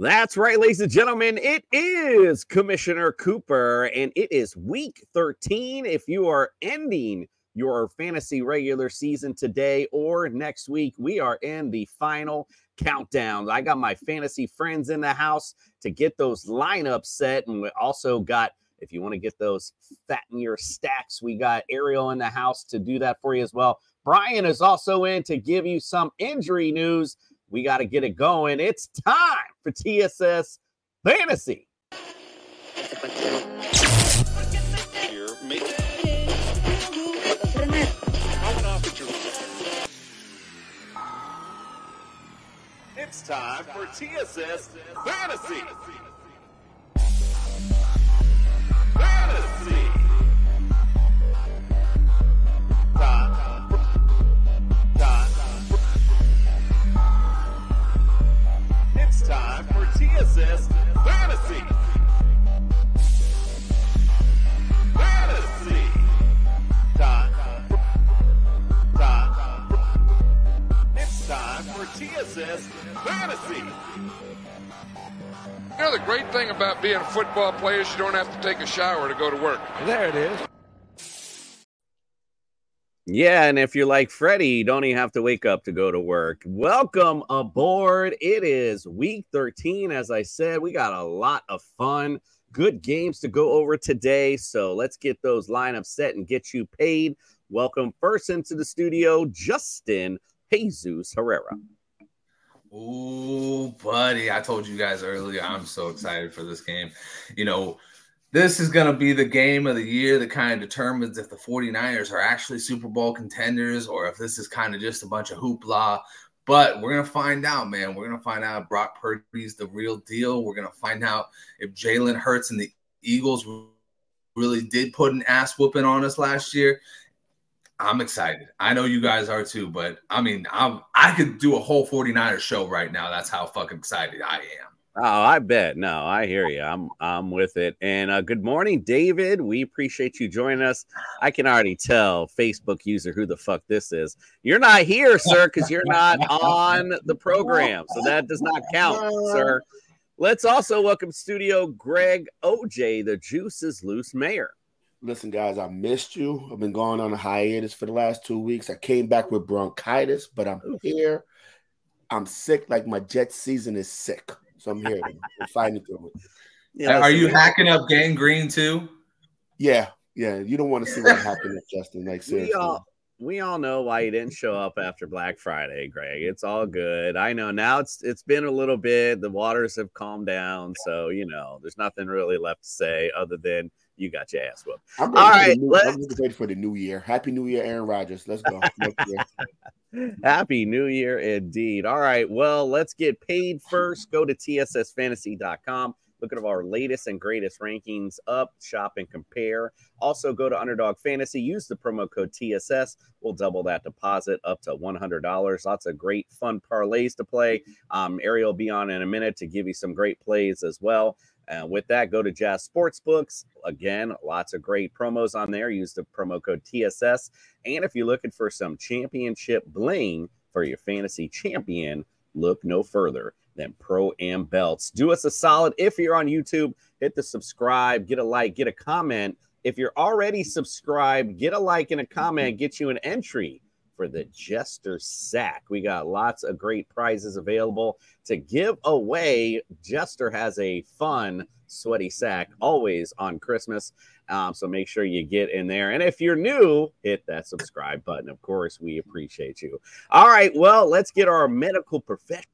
That's right, ladies and gentlemen. It is Commissioner Cooper, and it is week 13. If you are ending your fantasy regular season today or next week, we are in the final countdown. I got my fantasy friends in the house to get those lineups set, and we also got if you want to get those fatten your stacks, we got Ariel in the house to do that for you as well. Brian is also in to give you some injury news we got to get it going. It's time for TSS Fantasy. It's time for TSS Fantasy. Fantasy. time TSS Fantasy. Fantasy. Time. Time. It's time for TSS Fantasy. You know, the great thing about being a football player is you don't have to take a shower to go to work. There it is. Yeah, and if you're like Freddie, you don't even have to wake up to go to work. Welcome aboard. It is week 13. As I said, we got a lot of fun, good games to go over today. So let's get those lineups set and get you paid. Welcome first into the studio, Justin Jesus Herrera. Oh, buddy, I told you guys earlier, I'm so excited for this game. You know, this is going to be the game of the year that kind of determines if the 49ers are actually Super Bowl contenders or if this is kind of just a bunch of hoopla. But we're going to find out, man. We're going to find out if Brock Purdy's the real deal. We're going to find out if Jalen Hurts and the Eagles really did put an ass whooping on us last year. I'm excited. I know you guys are too, but I mean, I'm, I could do a whole 49ers show right now. That's how fucking excited I am. Oh, I bet. No, I hear you. I'm I'm with it. And uh, good morning, David. We appreciate you joining us. I can already tell Facebook user who the fuck this is. You're not here, sir, because you're not on the program, so that does not count, sir. Let's also welcome studio Greg OJ, the Juice is Loose Mayor. Listen, guys, I missed you. I've been going on a hiatus for the last two weeks. I came back with bronchitis, but I'm here. I'm sick, like my Jet season is sick. So I'm here. I'm fighting through it. Yeah, Are you hacking up gangrene too? Yeah, yeah. You don't want to see what happened, Justin. Like seriously. We all, we all know why you didn't show up after Black Friday, Greg. It's all good. I know now it's it's been a little bit. The waters have calmed down, so you know there's nothing really left to say other than you got your ass whooped. I'm All right, new, I'm ready for the new year. Happy New Year, Aaron Rodgers. Let's go. Happy New Year indeed. All right. Well, let's get paid first. Go to tssfantasy.com. Look at our latest and greatest rankings up, shop, and compare. Also, go to Underdog Fantasy. Use the promo code TSS. We'll double that deposit up to $100. Lots of great, fun parlays to play. Um, Ariel will be on in a minute to give you some great plays as well. And with that, go to Jazz Sportsbooks. Again, lots of great promos on there. Use the promo code TSS. And if you're looking for some championship bling for your fantasy champion, look no further than Pro Am Belts. Do us a solid if you're on YouTube, hit the subscribe, get a like, get a comment. If you're already subscribed, get a like and a comment, get you an entry for the Jester Sack. We got lots of great prizes available to give away. Jester has a fun, sweaty sack always on Christmas. Um, so make sure you get in there. And if you're new, hit that subscribe button. Of course, we appreciate you. All right. Well, let's get our medical professional.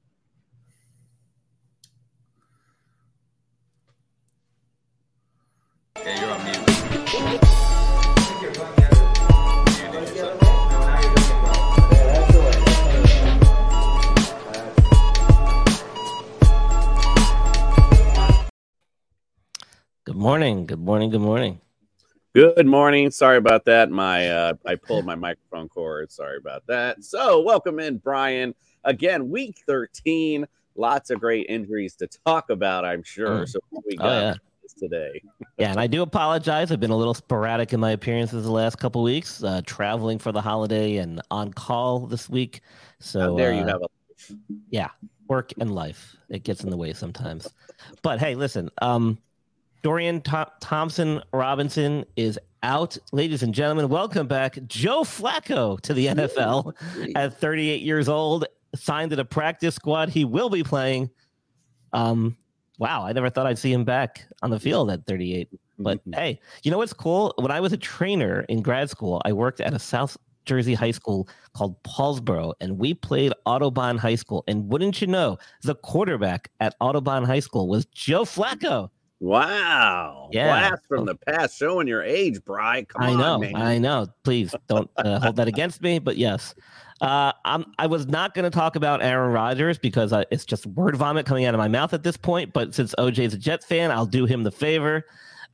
Yeah, you're on mute. Morning. Good morning. Good morning. Good morning. Sorry about that. My uh, I pulled my microphone cord. Sorry about that. So welcome in, Brian. Again, week 13. Lots of great injuries to talk about, I'm sure. Mm. So we oh, got oh, yeah. today. yeah, and I do apologize. I've been a little sporadic in my appearances the last couple weeks, uh, traveling for the holiday and on call this week. So there you uh, have a yeah, work and life. It gets in the way sometimes. But hey, listen, um, Dorian Thompson Robinson is out. Ladies and gentlemen, welcome back. Joe Flacco to the NFL at 38 years old, signed to the practice squad. He will be playing. Um, wow, I never thought I'd see him back on the field at 38. But mm-hmm. hey, you know what's cool? When I was a trainer in grad school, I worked at a South Jersey high school called Paulsboro, and we played Audubon High School. And wouldn't you know, the quarterback at Audubon High School was Joe Flacco. Wow. Yeah. Blast from the past, showing your age, Bry. Come I on, know. man. I know. Please don't uh, hold that against me. But yes, uh, I'm, I was not going to talk about Aaron Rodgers because I, it's just word vomit coming out of my mouth at this point. But since OJ is a Jet fan, I'll do him the favor.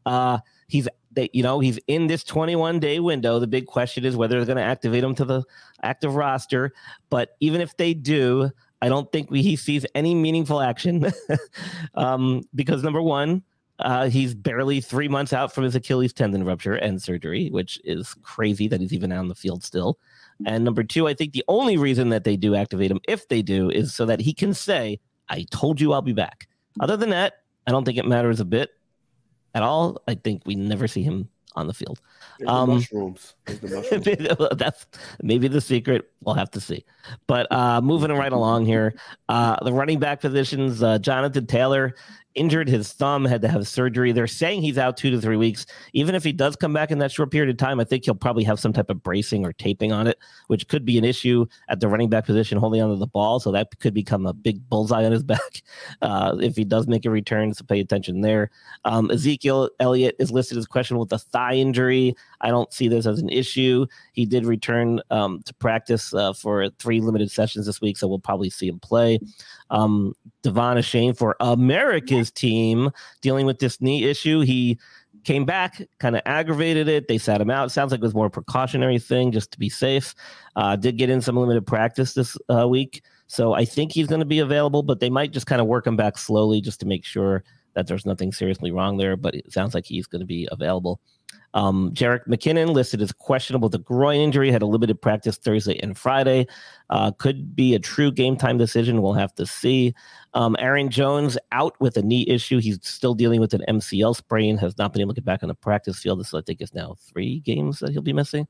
Uh, he's they, you know, he's in this 21 day window. The big question is whether they're going to activate him to the active roster. But even if they do, I don't think we, he sees any meaningful action um, because number one, uh, he's barely three months out from his Achilles tendon rupture and surgery, which is crazy that he's even out on the field still. And number two, I think the only reason that they do activate him, if they do, is so that he can say, I told you I'll be back. Other than that, I don't think it matters a bit at all. I think we never see him on the field. Um, mushrooms. The mushrooms. that's maybe the secret. We'll have to see. But uh, moving right along here, uh, the running back positions. Uh, Jonathan Taylor injured his thumb, had to have surgery. They're saying he's out two to three weeks. Even if he does come back in that short period of time, I think he'll probably have some type of bracing or taping on it, which could be an issue at the running back position holding onto the ball. So that could become a big bullseye on his back uh, if he does make a return. So pay attention there. Um, Ezekiel Elliott is listed as questionable with a thigh injury. I don't see this as an issue. He did return um, to practice uh, for three limited sessions this week, so we'll probably see him play. Um, De'Von Achane for America's team dealing with this knee issue. He came back, kind of aggravated it. They sat him out. Sounds like it was more a precautionary thing just to be safe. Uh, did get in some limited practice this uh, week. So I think he's going to be available, but they might just kind of work him back slowly just to make sure that there's nothing seriously wrong there. But it sounds like he's going to be available. Um, Jerick McKinnon listed as questionable with a groin injury, had a limited practice Thursday and Friday. Uh, could be a true game time decision. We'll have to see. Um, Aaron Jones out with a knee issue. He's still dealing with an MCL sprain, has not been able to get back on the practice field. This, I think, is now three games that he'll be missing.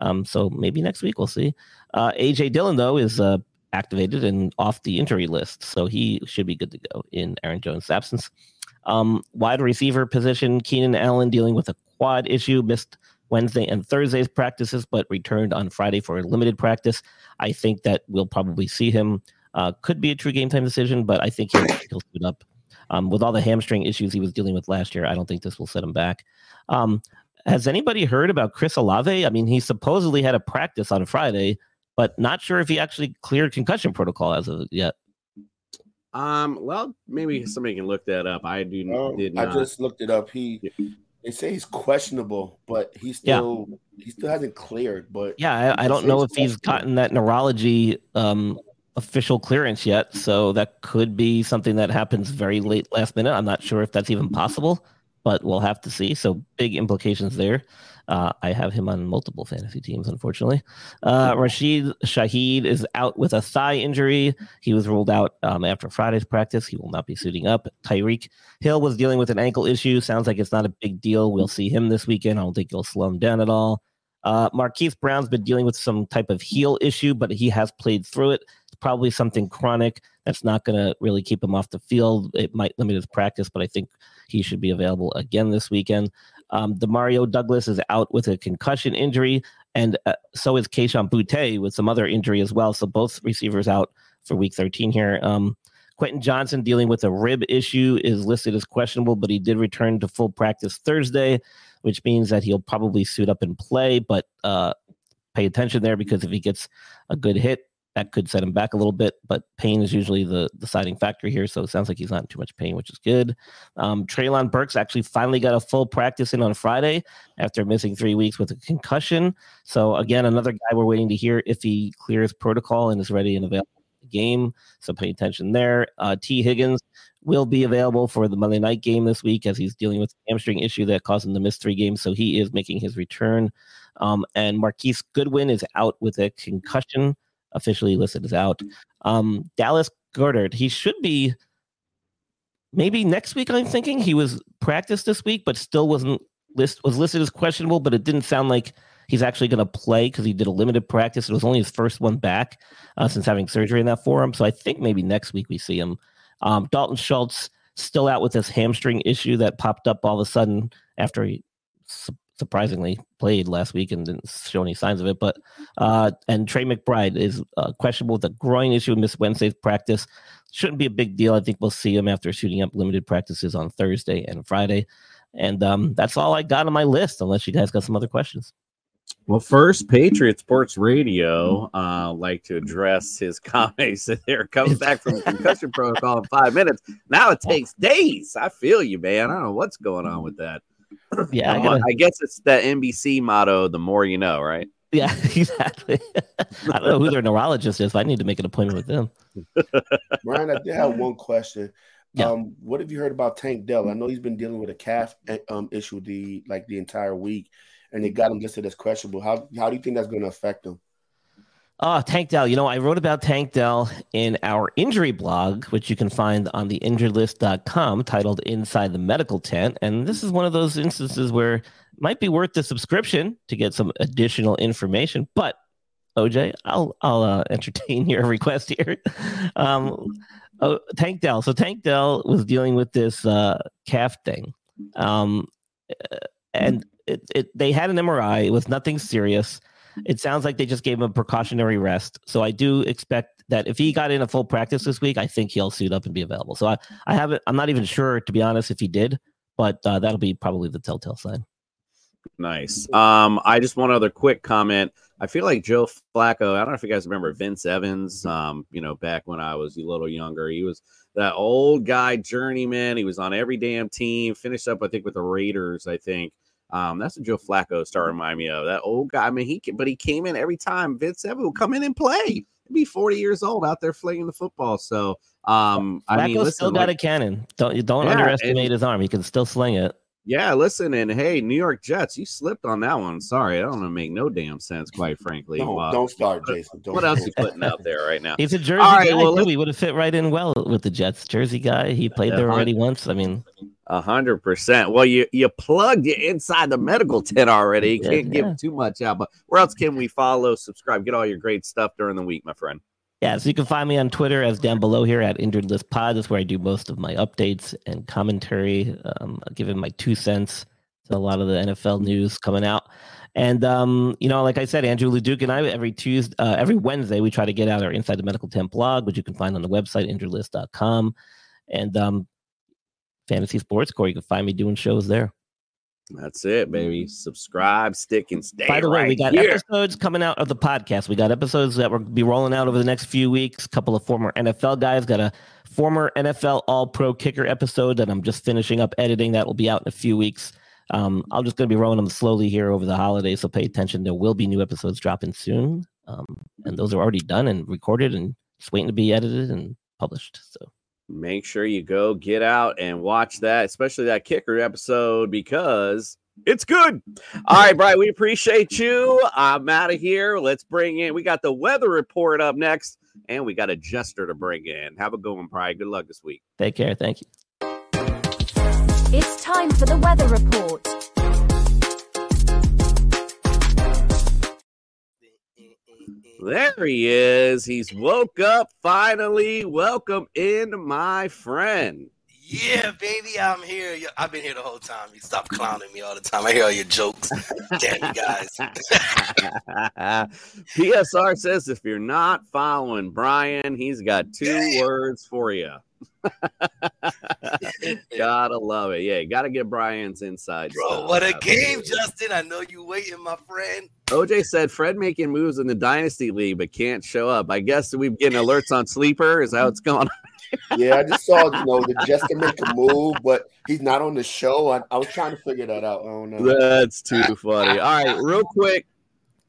Um, so maybe next week we'll see. Uh, AJ Dillon, though, is uh, activated and off the injury list. So he should be good to go in Aaron Jones' absence. Um, wide receiver position, Keenan Allen dealing with a quad issue, missed Wednesday and Thursday's practices, but returned on Friday for a limited practice. I think that we'll probably see him. Uh, could be a true game time decision, but I think he'll, he'll suit up. Um, with all the hamstring issues he was dealing with last year, I don't think this will set him back. Um, has anybody heard about Chris Olave? I mean, he supposedly had a practice on Friday, but not sure if he actually cleared concussion protocol as of yet. Um, well, maybe somebody can look that up. I do. Um, did not. I just looked it up. He they say he's questionable, but he still yeah. he still hasn't cleared. But yeah, I, I don't know if he's gotten that neurology um official clearance yet. So that could be something that happens very late last minute. I'm not sure if that's even possible, but we'll have to see. So big implications there. Uh, I have him on multiple fantasy teams, unfortunately. Uh, Rashid Shaheed is out with a thigh injury. He was ruled out um, after Friday's practice. He will not be suiting up. Tyreek Hill was dealing with an ankle issue. Sounds like it's not a big deal. We'll see him this weekend. I don't think he'll slow him down at all. Uh, Marquise Brown's been dealing with some type of heel issue, but he has played through it. It's probably something chronic that's not going to really keep him off the field. It might limit his practice, but I think he should be available again this weekend. Um, Demario Douglas is out with a concussion injury, and uh, so is Kayshon Boutte with some other injury as well. So both receivers out for Week 13 here. Um, Quentin Johnston dealing with a rib issue is listed as questionable, but he did return to full practice Thursday, which means that he'll probably suit up and play. But uh, pay attention there because if he gets a good hit, that could set him back a little bit, but pain is usually the deciding factor here. So it sounds like he's not in too much pain, which is good. Um, Treylon Burks actually finally got a full practice in on Friday after missing three weeks with a concussion. So again, another guy we're waiting to hear if he clears protocol and is ready and available game. So pay attention there. Uh, Tee Higgins will be available for the Monday night game this week as he's dealing with hamstring issue that caused him to miss three games. So he is making his return. Um, and Marquise Goodwin is out with a concussion officially listed as out. Um, Dallas Goedert. He should be maybe next week. I'm thinking he was practiced this week, but still wasn't list was listed as questionable. But it didn't sound like he's actually going to play because he did a limited practice. It was only his first one back uh, since having surgery in that forearm. So I think maybe next week we see him. Um, Dalton Schultz still out with this hamstring issue that popped up all of a sudden after he surprisingly played last week and didn't show any signs of it. But uh, and Trey McBride is uh, questionable with a groin issue, missed Wednesday's practice. Shouldn't be a big deal. I think we'll see him after shooting up limited practices on Thursday and Friday. And um, that's all I got on my list, unless you guys got some other questions. Well, first, Patriot Sports Radio uh, like to address his comments there. Comes back from concussion protocol in five minutes. Now it takes days. I feel you, man. I don't know what's going on with that. Yeah, I gotta- I guess it's that NBC motto: "The more you know." Right? Yeah, exactly. I don't know who their neurologist is, but I need to make an appointment with them. Brian, I did have one question. Yeah. Um, what have you heard about Tank Dell? I know he's been dealing with a calf um issue the like the entire week, and they got him listed as questionable. How how do you think that's going to affect him? Oh, Tank Dell. You know, I wrote about Tank Dell in our injury blog, which you can find on the injuredlist.com titled Inside the Medical Tent. And this is one of those instances where it might be worth the subscription to get some additional information. But OJ, I'll I'll uh, entertain your request here. Um, oh, Tank Dell. So Tank Dell was dealing with this uh, calf thing, um, and it, it, they had an MRI. It was nothing serious. It sounds like they just gave him a precautionary rest. So I do expect that if he got in a full practice this week, I think he'll suit up and be available. So I, I haven't. I'm not even sure to be honest if he did, but uh, that'll be probably the telltale sign. Nice. Um, I just one other quick comment. I feel like Joe Flacco. I don't know if you guys remember Vince Evans. Um, you know, back when I was a little younger, he was that old guy journeyman. He was on every damn team. Finished up, I think, with the Raiders. I think. Um, that's what Joe Flacco started remind me of. That old guy. I mean, he but he came in every time. Vince Evans would come in and play. He'd be 40 years old out there flinging the football. So, um, I mean, listen, still got like- a cannon. Don't you don't Yeah, underestimate his arm. He can still sling it. Yeah, listen, and hey, New York Jets, you slipped on that one. Sorry, I don't know, make no damn sense, quite frankly. Don't, Uh, don't start, Jason. Don't what else start. you putting out there right now? He's a Jersey All right, guy well, too. He would have fit right in well with the Jets. Jersey guy. He played there Uh-huh. already once. I mean, A hundred percent. Well, you you plugged it inside the medical tent already. Yeah, Can't yeah. give too much out, but where else can we follow, subscribe, get all your great stuff during the week, my friend? Yeah. So you can find me on Twitter as down below here at Injured List Pod. That's where I do most of my updates and commentary, um, giving my two cents to a lot of the NFL news coming out. And um, you know, like I said, Andrew Leduc and I every Tuesday, uh, every Wednesday, we try to get out our Inside the Medical Tent blog, which you can find on the website injuredlist.com. And um, fantasy sports core, you can find me doing shows there. That's it, baby. Subscribe, stick, and stay. By the way, we got here. episodes coming out of the podcast. We got episodes that will be rolling out over the next few weeks. A couple of former NFL guys. Got a former NFL All Pro kicker episode that I'm just finishing up editing. That will be out in a few weeks. Um, I'm just going to be rolling them slowly here over the holidays, so pay attention. There will be new episodes dropping soon, um, and those are already done and recorded and just waiting to be edited and published. So make sure you go get out and watch that, especially that kicker episode, because it's good. All right, Brian, we appreciate you. I'm out of here. Let's bring in, we got the weather report up next, and we got a jester to bring in. Have a good one, Brian. Good luck this week. take care. Thank you. It's time for the weather report. There he is. He's woke up finally. Welcome in, my friend. Yeah, baby, I'm here. I've been here the whole time. You stop clowning me all the time. I hear all your jokes. Damn you guys. PSR says if you're not following Brian, he's got two words for you. gotta love it. Yeah, gotta get Brian's inside. Bro, stuff. what a game, Absolutely. Justin. I know you waiting, my friend. OJ said Fred making moves in the Dynasty League, but can't show up. I guess we've getting alerts on Sleeper. Is how it's going? Yeah, I just saw you know the just to make a move, but he's not on the show. I, I was trying to figure that out. I don't know. That's too funny. All right, real quick.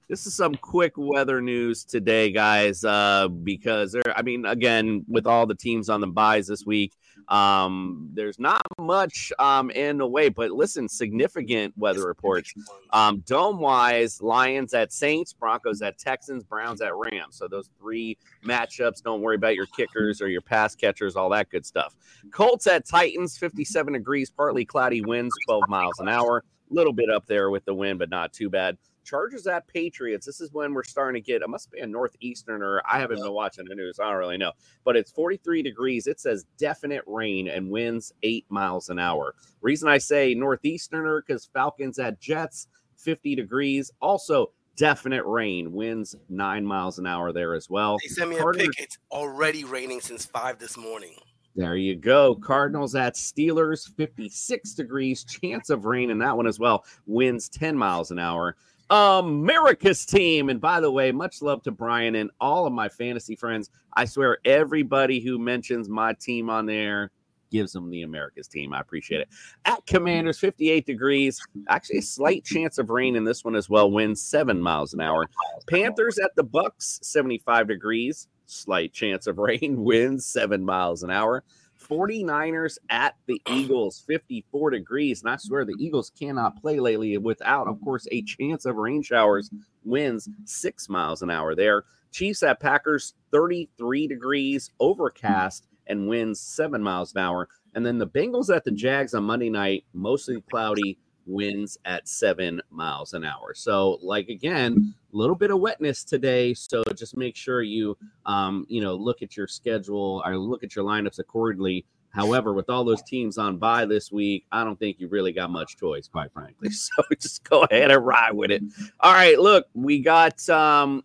This is some quick weather news today, guys. Uh, because there, I mean, again, with all the teams on the buys this week, um, there's not much um in the way. But listen, significant weather reports. Um, dome wise, Lions at Saints, Broncos at Texans, Browns at Rams. So those three matchups. Don't worry about your kickers or your pass catchers, all that good stuff. Colts at Titans, 57 degrees, partly cloudy winds, 12 miles an hour. A little bit up there with the wind, but not too bad. Chargers at Patriots. This is when we're starting to get. It must be a northeasterner. I haven't been watching the news. I don't really know, but it's 43 degrees. It says definite rain and winds eight miles an hour. Reason I say northeasterner because Falcons at Jets, 50 degrees. Also definite rain, winds nine miles an hour there as well. They sent me a pic. It's already raining since five this morning. There you go. Cardinals at Steelers, 56 degrees, chance of rain in that one as well. Winds 10 miles an hour. Um, America's team. And by the way, much love to Brian and all of my fantasy friends. I swear, everybody who mentions my team on there gives them the America's team. I appreciate it. At Commanders, 58 degrees. Actually, a slight chance of rain in this one as well. Winds seven miles an hour. Panthers at the Bucks, 75 degrees. Slight chance of rain. Winds seven miles an hour. 49ers at the Eagles, 54 degrees. And I swear the Eagles cannot play lately without, of course, a chance of rain showers. Winds six miles an hour there. Chiefs at Packers, 33 degrees, overcast, and winds seven miles an hour. And then the Bengals at the Jags on Monday night, mostly cloudy, winds at seven miles an hour. So, like again, a little bit of wetness today. So just make sure you, um, you know, look at your schedule or look at your lineups accordingly. However, with all those teams on by this week, I don't think you really got much choice, quite frankly. So just go ahead and ride with it. All right, look, we got um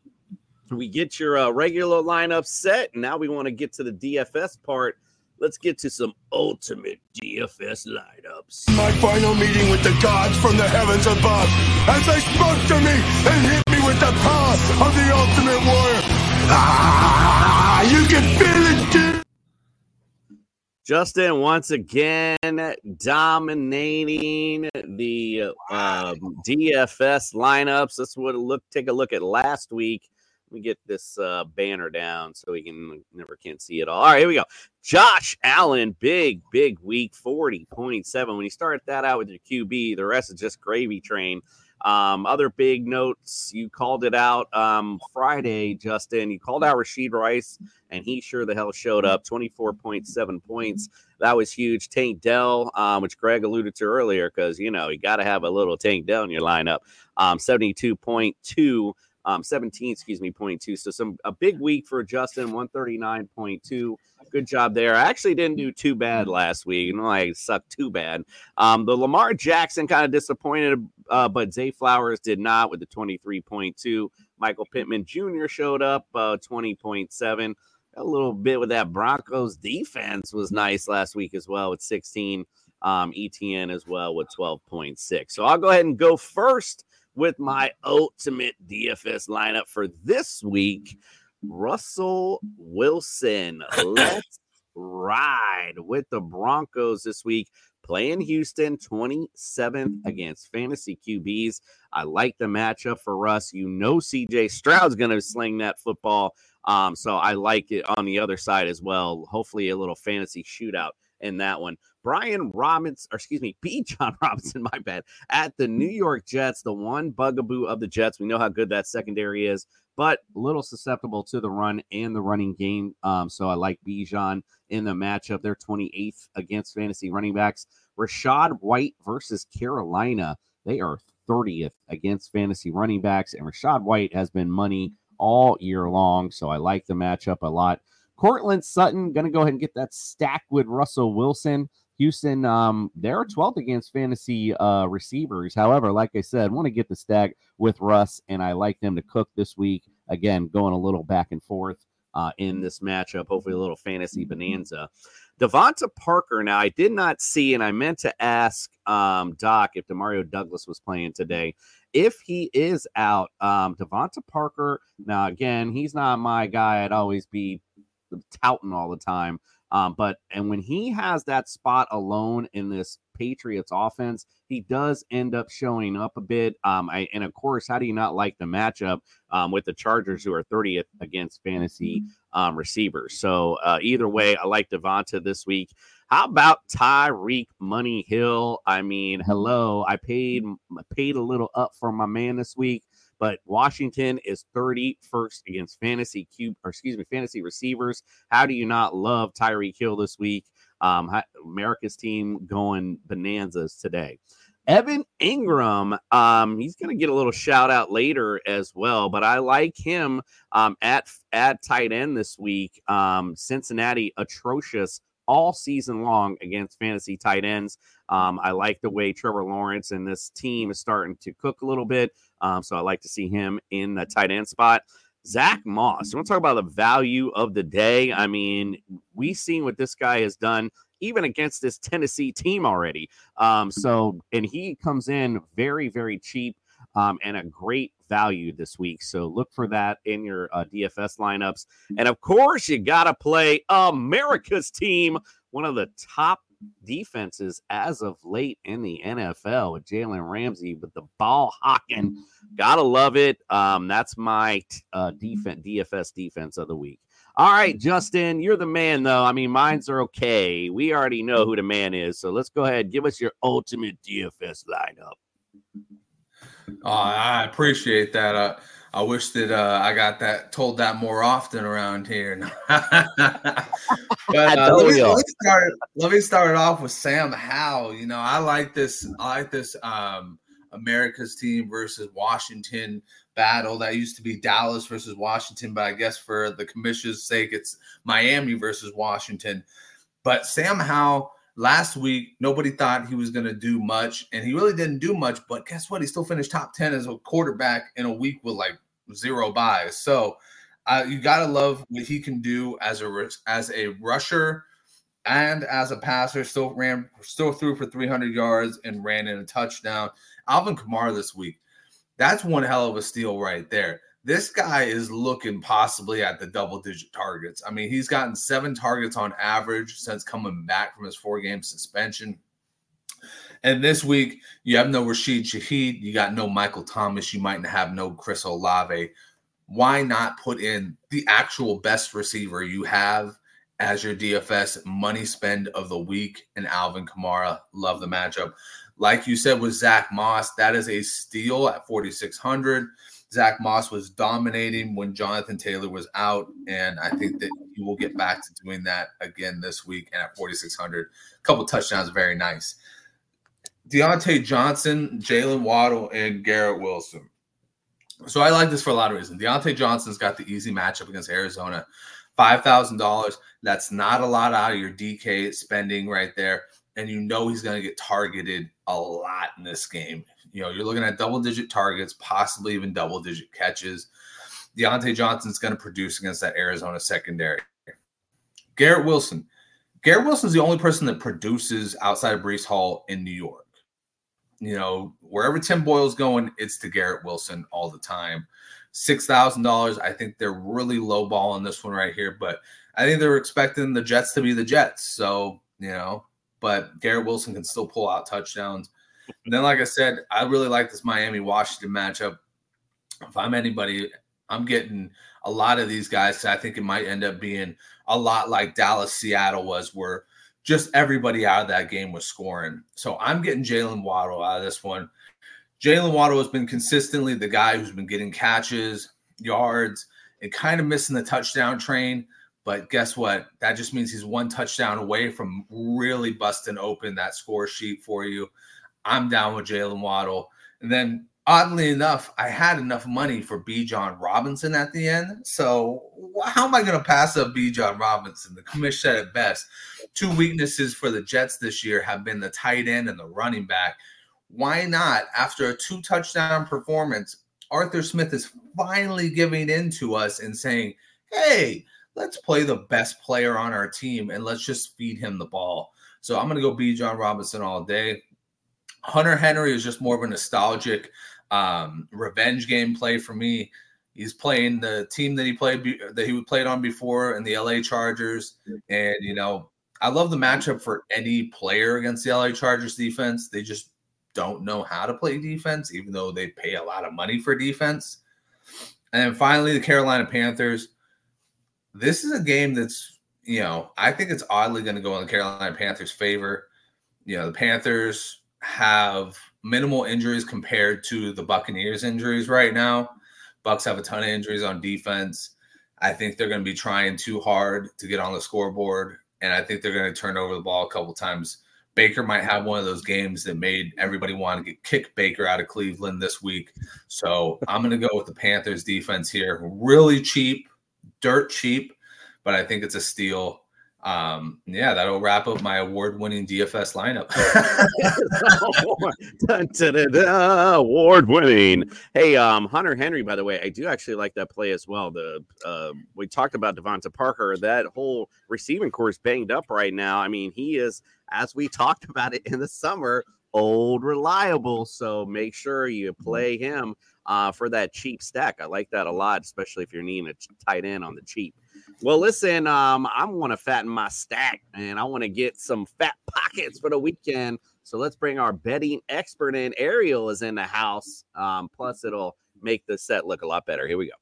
we get your uh, regular lineup set. Now we want to get to the DFS part. Let's get to some ultimate DFS lineups. My final meeting with the gods from the heavens above as they spoke to me and hit me with the power of the ultimate warrior. Ah, you can feel it, dude. Justin once again dominating the um, DFS lineups. That's what look. Take a look at last week. Let me get this uh, banner down so we can never can't see it all. All right, here we go. Josh Allen, big big week, forty point seven. When you start that out with your QB, the rest is just gravy train. Um, other big notes, you called it out um, Friday, Justin. You called out Rashee Rice, and he sure the hell showed up. 24.7 points. That was huge. Tank Dell, um, which Greg alluded to earlier, because, you know, you got to have a little Tank Dell in your lineup. Um, 72.2, um, 17, excuse me, 0.2. So some a big week for Justin, 139.2. Good job there. I actually didn't do too bad last week. Know, I sucked too bad. Um, the Lamar Jackson kind of disappointed, uh, but Zay Flowers did not with the 23.2. Michael Pittman Jr. showed up, uh, 20.7. A little bit with that Broncos defense was nice last week as well with 16. Um, ETN as well with 12.6. So I'll go ahead and go first with my ultimate DFS lineup for this week. Russell Wilson. Let's ride with the Broncos this week. Playing Houston 27th against fantasy QBs. I like the matchup for Russ. You know, CJ Stroud's going to sling that football. Um, so I like it on the other side as well. Hopefully, a little fantasy shootout in that one. Brian Robbins, or excuse me, Bijan Robinson, my bad, at the New York Jets, the one bugaboo of the Jets. We know how good that secondary is, but a little susceptible to the run and the running game. Um, so I like Bijan in the matchup. They're 28th against fantasy running backs. Rachaad White versus Carolina. They are 30th against fantasy running backs, and Rachaad White has been money all year long. So I like the matchup a lot. Courtland Sutton going to go ahead and get that stack with Russell Wilson. Houston, um, they're 12th against fantasy uh, receivers. However, like I said, want to get the stack with Russ, and I like them to cook this week. Again, going a little back and forth uh, in this matchup. Hopefully, a little fantasy bonanza. DeVante Parker. Now, I did not see, and I meant to ask um, Doc if Demario Douglas was playing today. If he is out, um, DeVante Parker. Now, again, he's not my guy. I'd always be touting all the time. Um, but and when he has that spot alone in this Patriots offense, he does end up showing up a bit. Um, I, and of course, how do you not like the matchup um, with the Chargers, who are 30th against fantasy um, receivers? So uh, either way, I like DeVante this week. How about Tyreek Money Hill? I mean, hello, I paid paid a little up for my man this week but Washington is 31st against fantasy cube or excuse me, fantasy receivers. How do you not love Tyreek Hill this week? Um, America's team going bonanzas today. Evan Engram, um, he's going to get a little shout out later as well, but I like him um, at at tight end this week. Um, Cincinnati atrocious all season long against fantasy tight ends. Um, I like the way Trevor Lawrence and this team is starting to cook a little bit. Um, so I like to see him in the tight end spot. Zack Moss. I want to talk about the value of the day. I mean, we've seen what this guy has done even against this Tennessee team already. Um, so, and he comes in very, very cheap um, and a great value this week. So look for that in your uh, DFS lineups. And of course, you got to play America's team, one of the top defenses as of late in the NFL with Jalen Ramsey with the ball hawking. Gotta love it. Um, that's my uh, defense DFS defense of the week. All right, Justin, you're the man though. I mean, mines are okay. We already know who the man is, so let's go ahead. Give us your ultimate DFS lineup. Oh, I appreciate that. Uh, I wish that uh, I got that told that more often around here. but uh, let, me, let, me start, let me start off with Sam Howell. You know, I like this. I like this um, America's team versus Washington battle. That used to be Dallas versus Washington, but I guess for the commission's sake, it's Miami versus Washington. But Sam Howell last week nobody thought he was going to do much and he really didn't do much but guess what? He still finished top 10 as a quarterback in a week with like zero buys. So uh, you got to love what he can do as a as a rusher and as a passer. Still ran still threw for 300 yards and ran in a touchdown. Alvin kamara this week that's one hell of a steal right there this guy is looking possibly at the double digit targets. I mean, he's gotten seven targets on average since coming back from his four game suspension. And this week, you have no Rashid Shaheed, you got no Michael Thomas, you might have no Chris Olave. Why not put in the actual best receiver you have as your DFS money spend of the week and Alvin Kamara? Love the matchup. Like you said with Zack Moss, that is a steal at 4,600. Zack Moss was dominating when Jonathan Taylor was out, and I think that he will get back to doing that again this week. And at 4,600, a couple touchdowns, very nice. Diontae Johnson, Jaylen Waddle, and Garrett Wilson. So I like this for a lot of reasons. Diontae Johnson's got the easy matchup against Arizona. $5,000. That's not a lot out of your DK spending right there. And you know he's going to get targeted a lot in this game. You know, you're looking at double digit targets, possibly even double digit catches. Diontae Johnson's going to produce against that Arizona secondary. Garrett Wilson. Garrett Wilson's the only person that produces outside of Breece Hall in New York. You know, wherever Tim Boyle's going, it's to Garrett Wilson all the time. Six thousand dollars. I think they're really low ball on this one right here, but I think they're expecting the Jets to be the Jets. So you know, but Garrett Wilson can still pull out touchdowns. And then, like I said, I really like this Miami Washington matchup. If I'm anybody, I'm getting a lot of these guys. I think it might end up being a lot like Dallas Seattle was, where just everybody out of that game was scoring. So I'm getting Jaylen Waddle out of this one. Jaylen Waddle has been consistently the guy who's been getting catches, yards, and kind of missing the touchdown train. But guess what? That just means he's one touchdown away from really busting open that score sheet for you. I'm down with Jaylen Waddle. And then oddly enough, I had enough money for Bijan Robinson at the end. So how am I going to pass up Bijan Robinson? The commission said it best. Two weaknesses for the Jets this year have been the tight end and the running back. Why not? After a two touchdown performance, Arthur Smith is finally giving in to us and saying, hey, let's play the best player on our team and let's just feed him the ball. So I'm going to go Bijan Robinson all day. Hunter Henry is just more of a nostalgic um, revenge game play for me. He's playing the team that he played be- that he would played on before in the LA Chargers, and you know I love the matchup for any player against the LA Chargers defense. They just don't know how to play defense, even though they pay a lot of money for defense. And then finally, the Carolina Panthers. This is a game that's, you know, I think it's oddly going to go in the Carolina Panthers' favor. You know, the Panthers have minimal injuries compared to the Buccaneers' injuries right now. Bucks have a ton of injuries on defense. I think they're going to be trying too hard to get on the scoreboard, and I think they're going to turn over the ball a couple times. Baker might have one of those games that made everybody want to get kick Baker out of Cleveland this week. So I'm going to go with the Panthers defense here. Really cheap, dirt cheap, but I think it's a steal. Um, yeah, that'll wrap up my award-winning DFS lineup. Dun, dun, dun, dun, award winning. Hey, um, Hunter Henry, by the way, I do actually like that play as well. The uh, we talked about DeVante Parker. That whole receiving core is banged up right now. I mean, he is, as we talked about it in the summer, old reliable. So make sure you play him uh, for that cheap stack. I like that a lot, especially if you're needing a tight end on the cheap. Well, listen, um, I want to fatten my stack and I want to get some fat pockets for the weekend. So let's bring our betting expert in. Ariel is in the house. Um, plus, it'll make the set look a lot better. Here we go.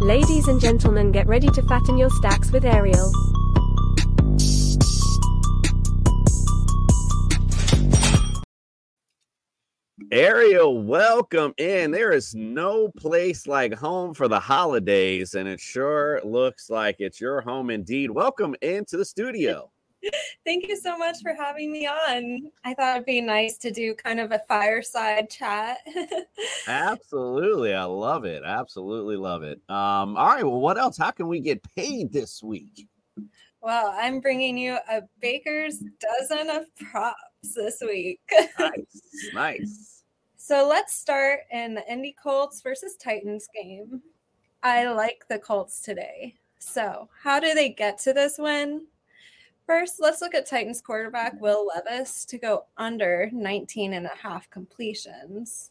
Ladies and gentlemen, get ready to fatten your stacks with Ariel. Ariel, welcome in. There is no place like home for the holidays, and it sure looks like it's your home indeed. Welcome into the studio. Thank you so much for having me on. I thought it'd be nice to do kind of a fireside chat. Absolutely. I love it. Absolutely love it. Um, all right. Well, what else? How can we get paid this week? well, I'm bringing you a baker's dozen of props this week. Nice. nice. So let's start in the Indy Colts versus Titans game. I like the Colts today. So, how do they get to this win? First, let's look at Titans quarterback Will Levis to go under 19 and a half completions.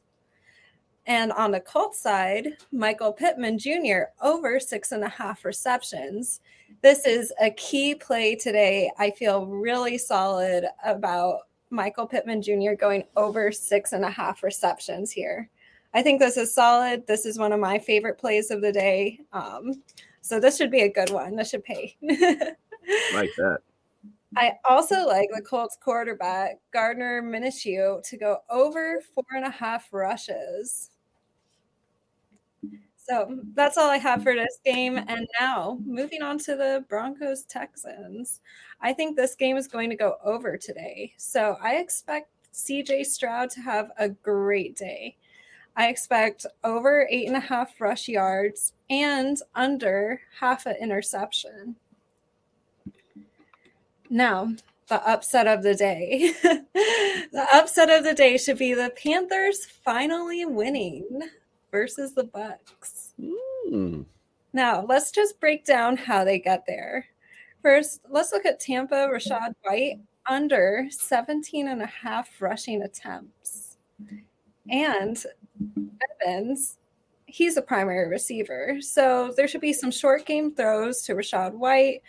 And on the Colts side, Michael Pittman Jr. over six and a half receptions. This is a key play today. I feel really solid about Michael Pittman Jr. going over six and a half receptions here. I think this is solid. This is one of my favorite plays of the day. Um, so this should be a good one. This should pay. Like that. I also like the Colts quarterback, Gardner Minshew, to go over four and a half rushes. So that's all I have for this game. And now moving on to the Broncos Texans. I think this game is going to go over today. So I expect CJ Stroud to have a great day. I expect over eight and a half rush yards and under half an interception. Now, the upset of the day. the upset of the day should be the Panthers finally winning versus the Bucks. Hmm. Now, let's just break down how they get there. First, let's look at Tampa Rachaad White under 17 and a half rushing attempts. And Evans, he's a primary receiver. So there should be some short game throws to Rachaad White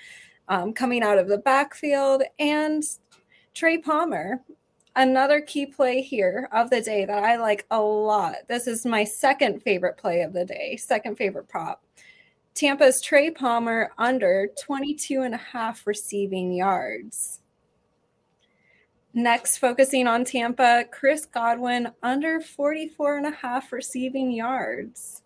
um, coming out of the backfield and Trey Palmer. Another key play here of the day that I like a lot. This is my second favorite play of the day, second favorite prop. Tampa's Trey Palmer under 22 and a half receiving yards. Next, focusing on Tampa, Chris Godwin under 44 and a half receiving yards.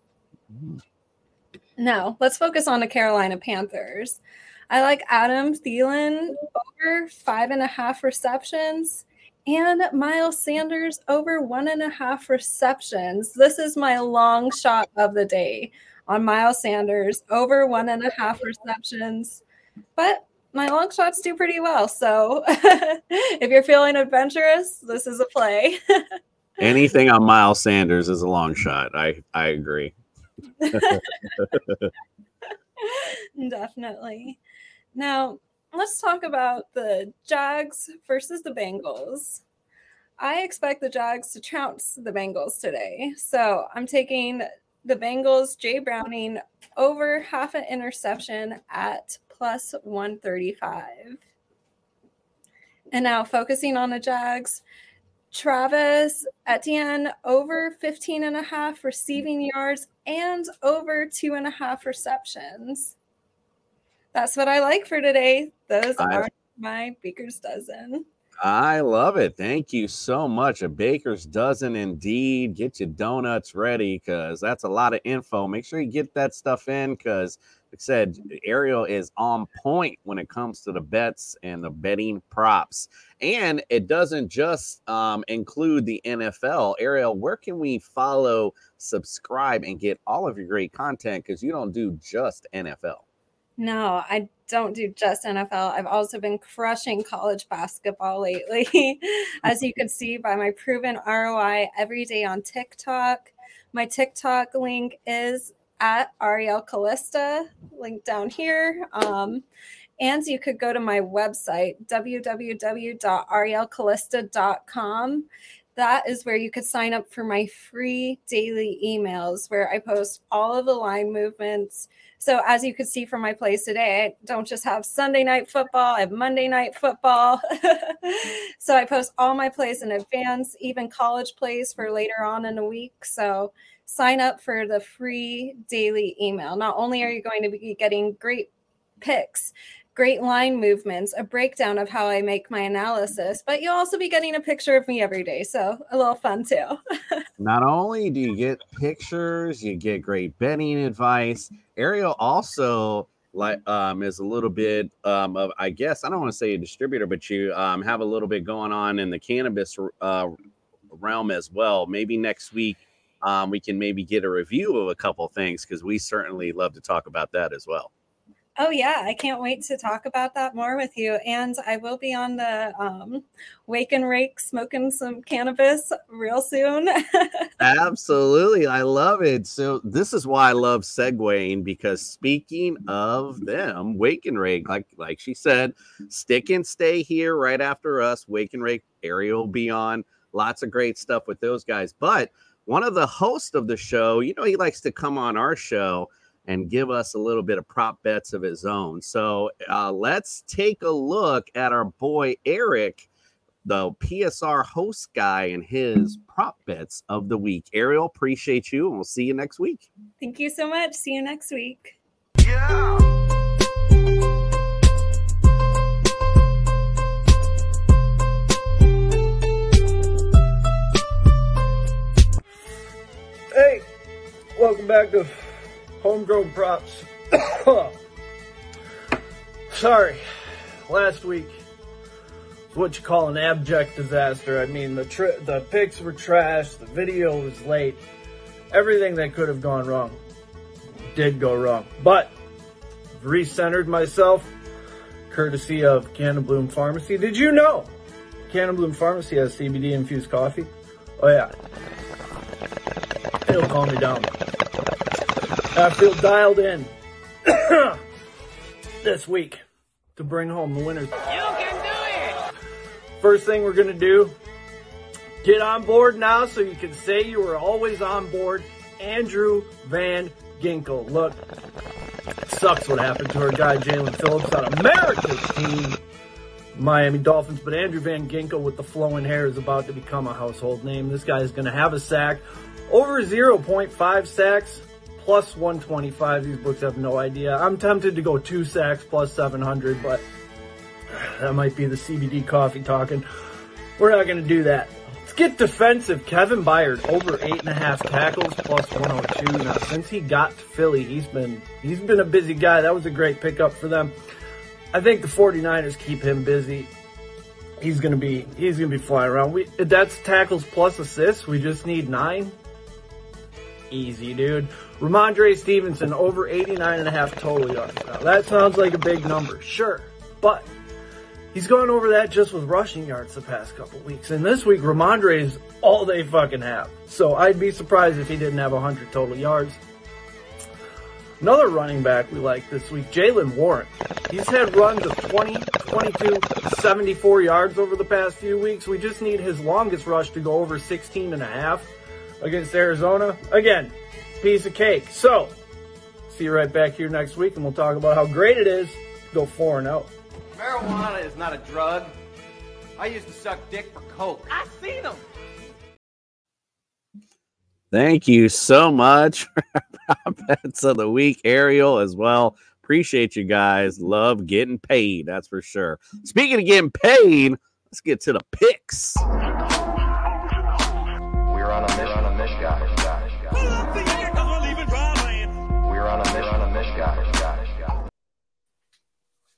Now, let's focus on the Carolina Panthers. I like Adam Thielen over five and a half receptions and Miles Sanders over one and a half receptions. This is my long shot of the day on Miles Sanders over one and a half receptions. But my long shots do pretty well. So if you're feeling adventurous, this is a play. Anything on Miles Sanders is a long shot. I I agree. Definitely. Now, let's talk about the Jags versus the Bengals. I expect the Jags to trounce the Bengals today. So I'm taking the Bengals, Jake Browning, over half an interception at plus 135. And now focusing on the Jags, Travis Etienne over 15 and a half receiving yards and over two and a half receptions. That's what I like for today. Those are my Baker's dozen. I love it. Thank you so much. A baker's dozen indeed. Get your donuts ready because that's a lot of info. Make sure you get that stuff in because, like I said, Ariel is on point when it comes to the bets and the betting props. And it doesn't just um, include the NFL. Ariel, where can we follow, subscribe, and get all of your great content? Because you don't do just NFL. No, I don't do just NFL. I've also been crushing college basketball lately, as you can see by my proven ROI every day on TikTok. My TikTok link is at Ariel Callista, link down here. Um, and you could go to my website, www.arielcallista.com. That is where you could sign up for my free daily emails where I post all of the line movements. So, as you could see from my plays today, I don't just have Sunday night football, I have Monday night football. so, I post all my plays in advance, even college plays for later on in the week. So, sign up for the free daily email. Not only are you going to be getting great picks, great line movements, a breakdown of how I make my analysis, but you'll also be getting a picture of me every day. So a little fun too. Not only do you get pictures, you get great betting advice. Ariel also like um is a little bit um of I guess I don't want to say a distributor, but you um have a little bit going on in the cannabis uh realm as well. Maybe next week um we can maybe get a review of a couple things because we certainly love to talk about that as well. Oh yeah, I can't wait to talk about that more with you. And I will be on the um, Wake and Rake smoking some cannabis real soon. Absolutely. I love it. So this is why I love segueing because speaking of them, Wake and Rake, like like she said, stick and stay here right after us. Wake and Rake, Ariel be on. Lots of great stuff with those guys. But one of the hosts of the show, you know, he likes to come on our show and give us a little bit of prop bets of his own. So uh, let's take a look at our boy Eric, the PSR host guy, and his prop bets of the week. Ariel, appreciate you, and we'll see you next week. Thank you so much. See you next week. Yeah. Hey, welcome back to Homegrown Props. Sorry, last week was what you call an abject disaster. I mean, the tri- the pics were trash, the video was late, everything that could have gone wrong did go wrong. But recentered myself, courtesy of Cannon Bloom Pharmacy. Did you know Cannon Bloom Pharmacy has CBD infused coffee? Oh yeah, it'll calm me down. I feel dialed in this week to bring home the winners. You can do it! First thing we're going to do, get on board now so you can say you were always on board. Andrew Van Ginkel. Look, sucks what happened to our guy Jaelan Phillips on America's team, Miami Dolphins. But Andrew Van Ginkel with the flowing hair is about to become a household name. This guy is going to have a sack. Over 0.5 sacks, plus 125. These books have no idea. I'm tempted to go two sacks plus 700, but that might be the CBD coffee talking. We're not going to do that. Let's get defensive. Kevin Byard over eight and a half tackles plus 102. Now, since he got to Philly, he's been he's been a busy guy. That was a great pickup for them. I think the 49ers keep him busy. He's gonna be he's gonna be flying around. We that's tackles plus assists. We just need nine. Easy, dude. Rhamondre Stevenson over 89 and a half total yards. Now, that sounds like a big number, sure, but he's gone over that just with rushing yards the past couple weeks. And this week, Rhamondre is all they fucking have. So I'd be surprised if he didn't have 100 total yards. Another running back we like this week, Jaylen Warren. He's had runs of 20, 22, 74 yards over the past few weeks. We just need his longest rush to go over 16 and a half against Arizona. Again, piece of cake. So, see you right back here next week and we'll talk about how great it is to go 4 and oh. 0. Marijuana is not a drug. I used to suck dick for coke. I seen them. Thank you so much for bets of the week, Ariel, as well. Appreciate you guys. Love getting paid, that's for sure. Speaking of getting paid, let's get to the picks.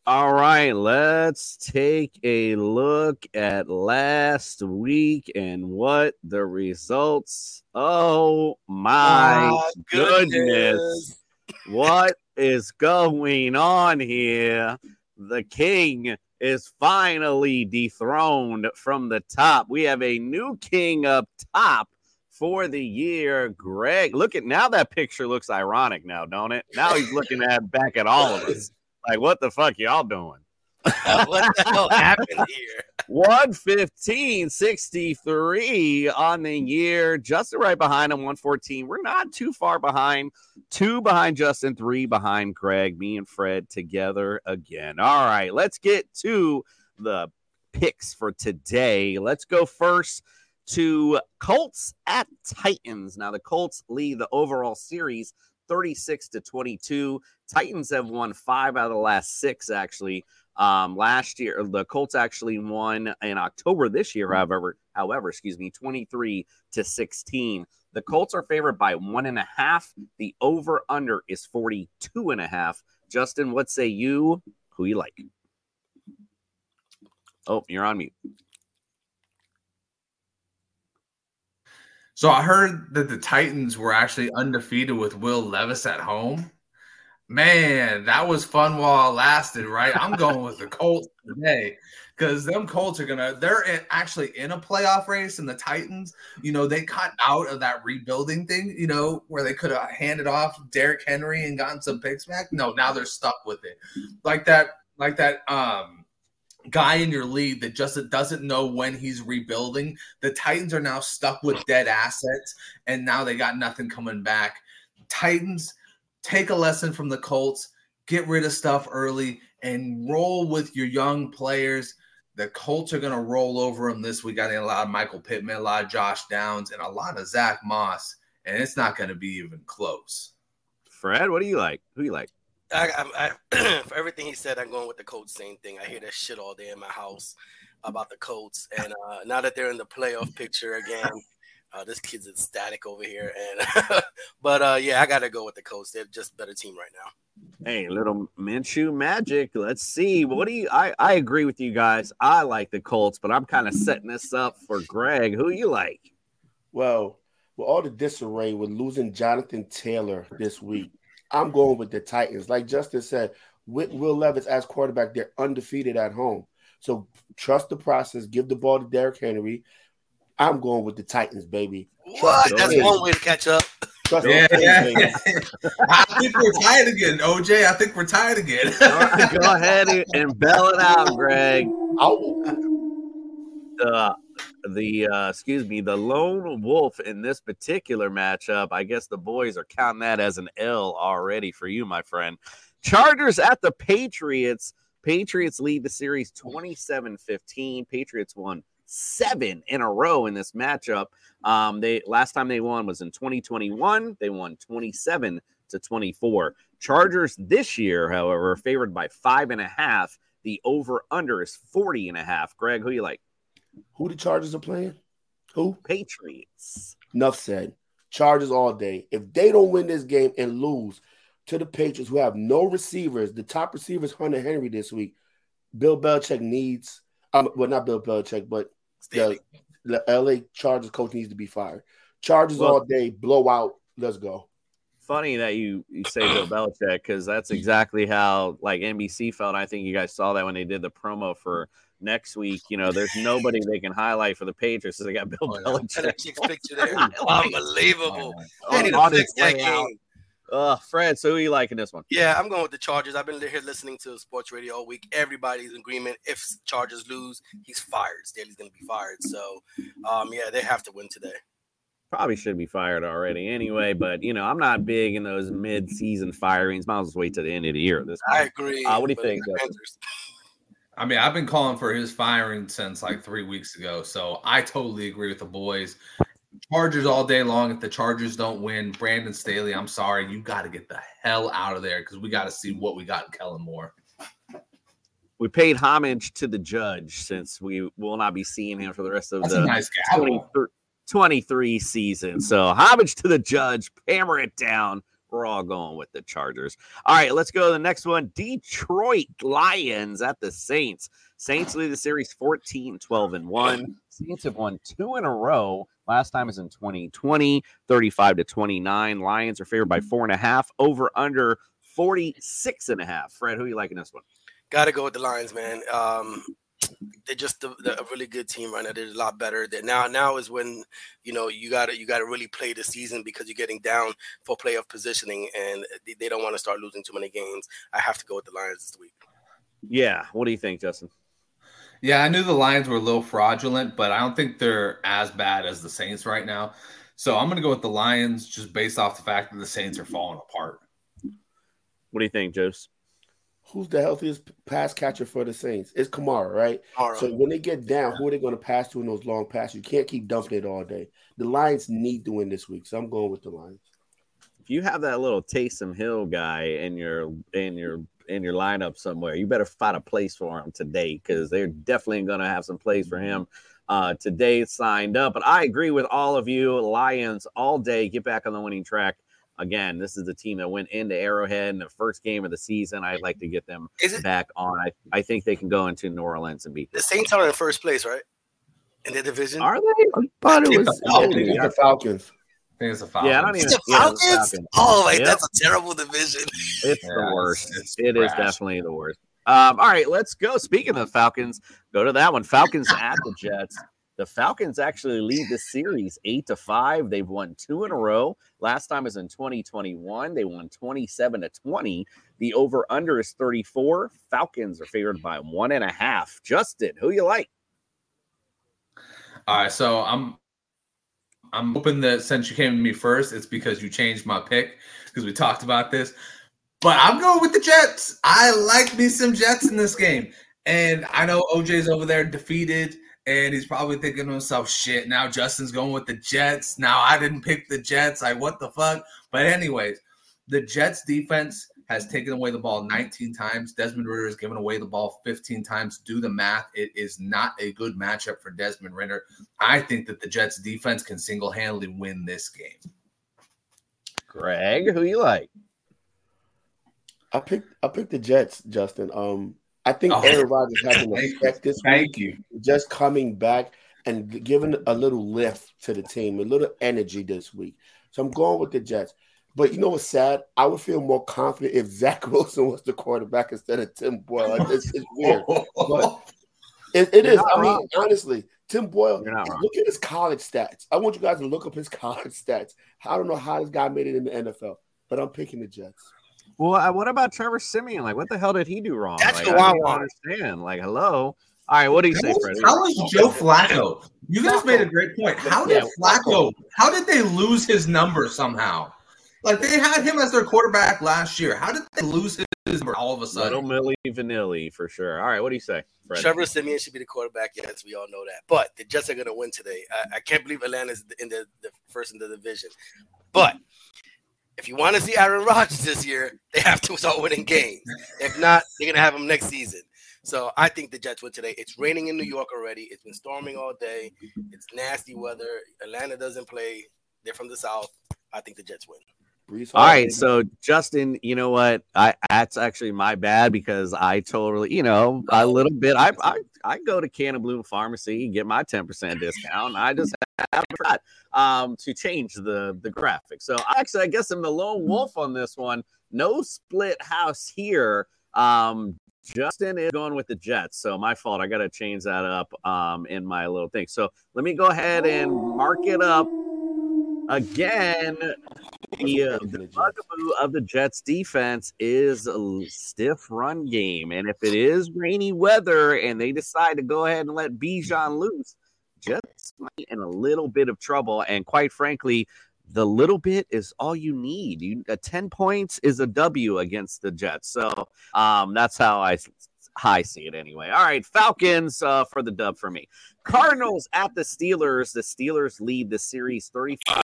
All right, let's take a look at last week and what the results. Oh my Oh, goodness. goodness. what is going on here? The king is finally dethroned from the top. We have a new king up top for the year. Greg, look at now that picture looks ironic now, don't it? Now he's looking at back at all of us. Like, what the fuck y'all doing? Uh, what the hell happened here? 115 63 on the year. Justin right behind him, 114. We're not too far behind. Two behind Justin, three behind Craig. Me and Fred together again. All right, let's get to the picks for today. Let's go first to Colts at Titans. Now, the Colts lead the overall series 36 to 22. Titans have won five out of the last six, actually. Um, last year, the Colts actually won in October this year, however, however, excuse me, 23 to 16. The Colts are favored by one and a half. The over under is 42 and a half. Justin, what say you? Who you like? Oh, you're on mute. So I heard that the Titans were actually undefeated with Will Levis at home. Man, that was fun while it lasted, right? I'm going with the Colts today because them Colts are gonna they're in, actually in a playoff race, and the Titans, you know, they cut out of that rebuilding thing, you know, where they could have handed off Derrick Henry and gotten some picks back. No, now they're stuck with it, like that, like that. Um, guy in your league that just doesn't know when he's rebuilding. The Titans are now stuck with dead assets, and now they got nothing coming back. Titans take a lesson from the Colts, get rid of stuff early, and roll with your young players. The Colts are going to roll over them this week. I think a lot of Michael Pittman, a lot of Josh Downs, and a lot of Zack Moss, and it's not going to be even close. Fred, what do you like? Who you like? I, I, for everything he said, I'm going with the Colts. Same thing. I hear that shit all day in my house about the Colts, and uh, now that they're in the playoff picture again, uh, this kid's ecstatic over here. And but uh, yeah, I got to go with the Colts. They're just better team right now. Hey, little Minshew magic. Let's see. What do you? I I agree with you guys. I like the Colts, but I'm kind of setting this up for Greg. Who you like? Well, with all the disarray with losing Jonathan Taylor this week, I'm going with the Titans. Like Justin said, with Will Levis as quarterback, they're undefeated at home. So trust the process. Give the ball to Derrick Henry. I'm going with the Titans, baby. What? That's one way to catch up. Trust Yeah, the yeah, Titans, yeah. I think we're tied again, OJ. I think we're tied again. All right, go ahead and- and bell it out, Greg. Oh, The the uh, excuse me, the lone wolf in this particular matchup. I guess the boys are counting that as an L already for you, my friend. Chargers at the Patriots. Patriots lead the series 27-15. Patriots won seven in a row in this matchup. Um, they last time they won was in 2021. They won 27 to 24. Chargers this year, however, are favored by five and a half. The over under is 40 and a half. Greg, who you like? Who the Chargers are playing? Who? Patriots. Enough said. Chargers all day. If they don't win this game and lose to the Patriots, who have no receivers, the top receivers, Hunter Henry this week, Bill Belichick needs. Um, well, not Bill Belichick, but the, the LA Chargers coach needs to be fired. Chargers Well- all day, blowout. Let's go. Funny that you you say Bill Belichick because that's exactly how like NBC felt. I think you guys saw that when they did the promo for next week. You know, there's nobody they can highlight for the Patriots. So they got Bill And that Belichick. chick's picture there. Unbelievable. Oh, They need on to his fix that way out. Uh, Fred, so who you liking this one? Yeah, I'm going with the Chargers. I've been here listening to sports radio all week. Everybody's in agreement. If Chargers lose, he's fired. Staley's going to be fired. So, um, yeah, they have to win today. Probably should be fired already anyway, but you know, I'm not big in those mid-season firings. Might as well wait to the end of the year. at This point. I agree. Uh, what do you think? the Justin? Panthers- I mean, I've been calling for his firing since like three weeks ago. So I totally agree with the boys. Chargers all day long. If the Chargers don't win, Brandon Staley, I'm sorry, you got to get the hell out of there because we got to see what we got in Kellen Moore. We paid homage to the judge since we will not be seeing him for the rest of That's the nice 23 23 season. So homage to the judge, hammer it down. We're all going with the Chargers. All right, let's go to the next one. Detroit Lions at the Saints. Saints lead the series 14, 12, and 1. Saints have won two in a row. Last time was in 2020, 35 to 29. Lions are favored by four and a half, over under 46 and a half. Fred, who are you liking this one? Got to go with the Lions, man. Um, they're just a, a really good team right now. They're a lot better. That now now is when you know you got to you got to really play the season because you're getting down for playoff positioning, and they, they don't want to start losing too many games. I have to go with the Lions this week. Yeah. What do you think, Justin? Yeah, I knew the Lions were a little fraudulent, but I don't think they're as bad as the Saints right now. So I'm going to go with the Lions just based off the fact that the Saints are falling apart. What do you think, Jose? Who's the healthiest pass catcher for the Saints? It's Kamara, right? Kamara. So when they get down, who are they going to pass to in those long passes? You can't keep dumping it all day. The Lions need to win this week, so I'm going with the Lions. if you have that little Taysom Hill guy in your in your in your lineup somewhere, you better find a place for him today because they're definitely going to have some plays for him uh, today signed up. But I agree with all of you, Lions all day. Get back on the winning track. Again, this is the team that went into Arrowhead in the first game of the season. I'd like to get them Is it back on. I, I think they can go into New Orleans and beat the. Saints are in first place, right? In the division. Are they? I thought it It's was the Falcons. it's the Falcons. I think it's the Falcons. Yeah, I don't even. It's the yeah, the Falcons. Falcons. Oh, like Yep. that's a terrible division. It's Yeah, the worst. it's It is trash. definitely the worst. Um, all right, let's go. Speaking of the Falcons, go to that one. Falcons at the Jets. The Falcons actually lead the series eight to five. They've won two in a row. Last time was in 2021. They won 27 to 20. The over under is 34. Falcons are favored by one and a half. Justin, who you like? All right, so I'm I'm hoping that since you came to me first, it's because you changed my pick because we talked about this. But I'm going with the Jets. I like me some Jets in this game. And I know OJ's over there defeated, and he's probably thinking to himself, shit, now Justin's going with the Jets. Now I didn't pick the Jets. Like, what the fuck? But, anyways, the Jets defense has taken away the ball 19 times. Desmond Ridder has given away the ball 15 times. Do the math. It is not a good matchup for Desmond Ridder. I think that the Jets defense can single handedly win this game. Greg, who you like? I picked I picked the Jets, Justin. Um, I think Oh. Aaron Rodgers has an Thank effect this week. Thank you. just coming back and giving a little lift to the team, a little energy this week. So I'm going with the Jets. But you know what's sad? I would feel more confident if Zach Wilson was the quarterback instead of Tim Boyle. Like, it's, it's weird. But it, it You're is. not I mean, wrong. honestly, Tim Boyle, You're wrong. look at his college stats. I want you guys to look up his college stats. I don't know how this guy made it in the NFL, but I'm picking the Jets. Well, what about Trevor Siemian? Like, what the hell did he do wrong? That's like, who I I don't want. understand. Like, hello. All right, what do you say, Freddie? How is Joe Flacco? You guys made a great point. How did Yeah, Flacco? How did they lose his number somehow? Like they had him as their quarterback last year. How did they lose his number all of a sudden? Little? Milli Vanilli for sure. All right, what do you say, Freddie? Trevor Siemian should be the quarterback. Yes, we all know that. But the Jets are going to win today. I, I can't believe Atlanta's in the, the first in the division. But if you want to see Aaron Rodgers this year, they have to start winning games. If not, they're going to have him next season. So I think the Jets win today. It's raining in New York already. It's been storming all day. It's nasty weather. Atlanta doesn't play. They're from the south. I think the Jets win. Brees All Hall, right, baby. so Justin, you know what? I that's actually my bad because I totally, you know, a little bit. I I, I go to Can of Bloom Pharmacy and get my ten percent discount. I just have forgot um to change the the graphic. So actually, I guess I'm the lone wolf on this one. No split house here. Um, Justin is going with the Jets, so my fault. I got to change that up um in my little thing. So let me go ahead and mark it up again The, uh, the bugaboo of the Jets defense is a stiff run game. And if it is rainy weather and they decide to go ahead and let Bijan loose, Might in a little bit of trouble. And quite frankly, the little bit is all you need. You uh, 10 points is a W against the Jets. So um, that's how I I see it anyway. All right, Falcons uh, for the dub for me. Cardinals at the Steelers. The Steelers lead the series 35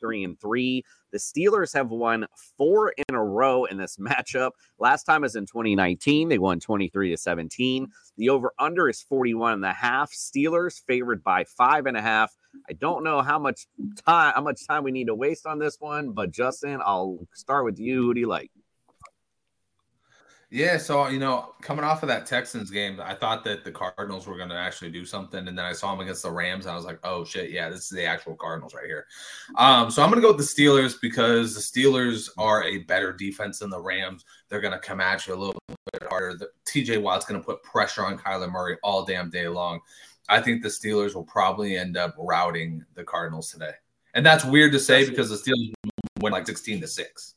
3 and 3. The Steelers have won four in a row in this matchup. Last time was in 2019. They won 23 to 17. The over under is 41 and a half. Steelers favored by five and a half. I don't know how much time how much time we need to waste on this one, but Justin, I'll start with you. Who do you like? Yeah, so you know, coming off of that Texans game, I thought that the Cardinals were going to actually do something, and then I saw them against the Rams, and I was like, "Oh shit, yeah, this is the actual Cardinals right here." Um, so I'm going to go with the Steelers because the Steelers are a better defense than the Rams. They're going to come at you a little bit harder. The, TJ Watt's going to put pressure on Kyler Murray all damn day long. I think the Steelers will probably end up routing the Cardinals today, and that's weird to say because the Steelers went like 16 to six.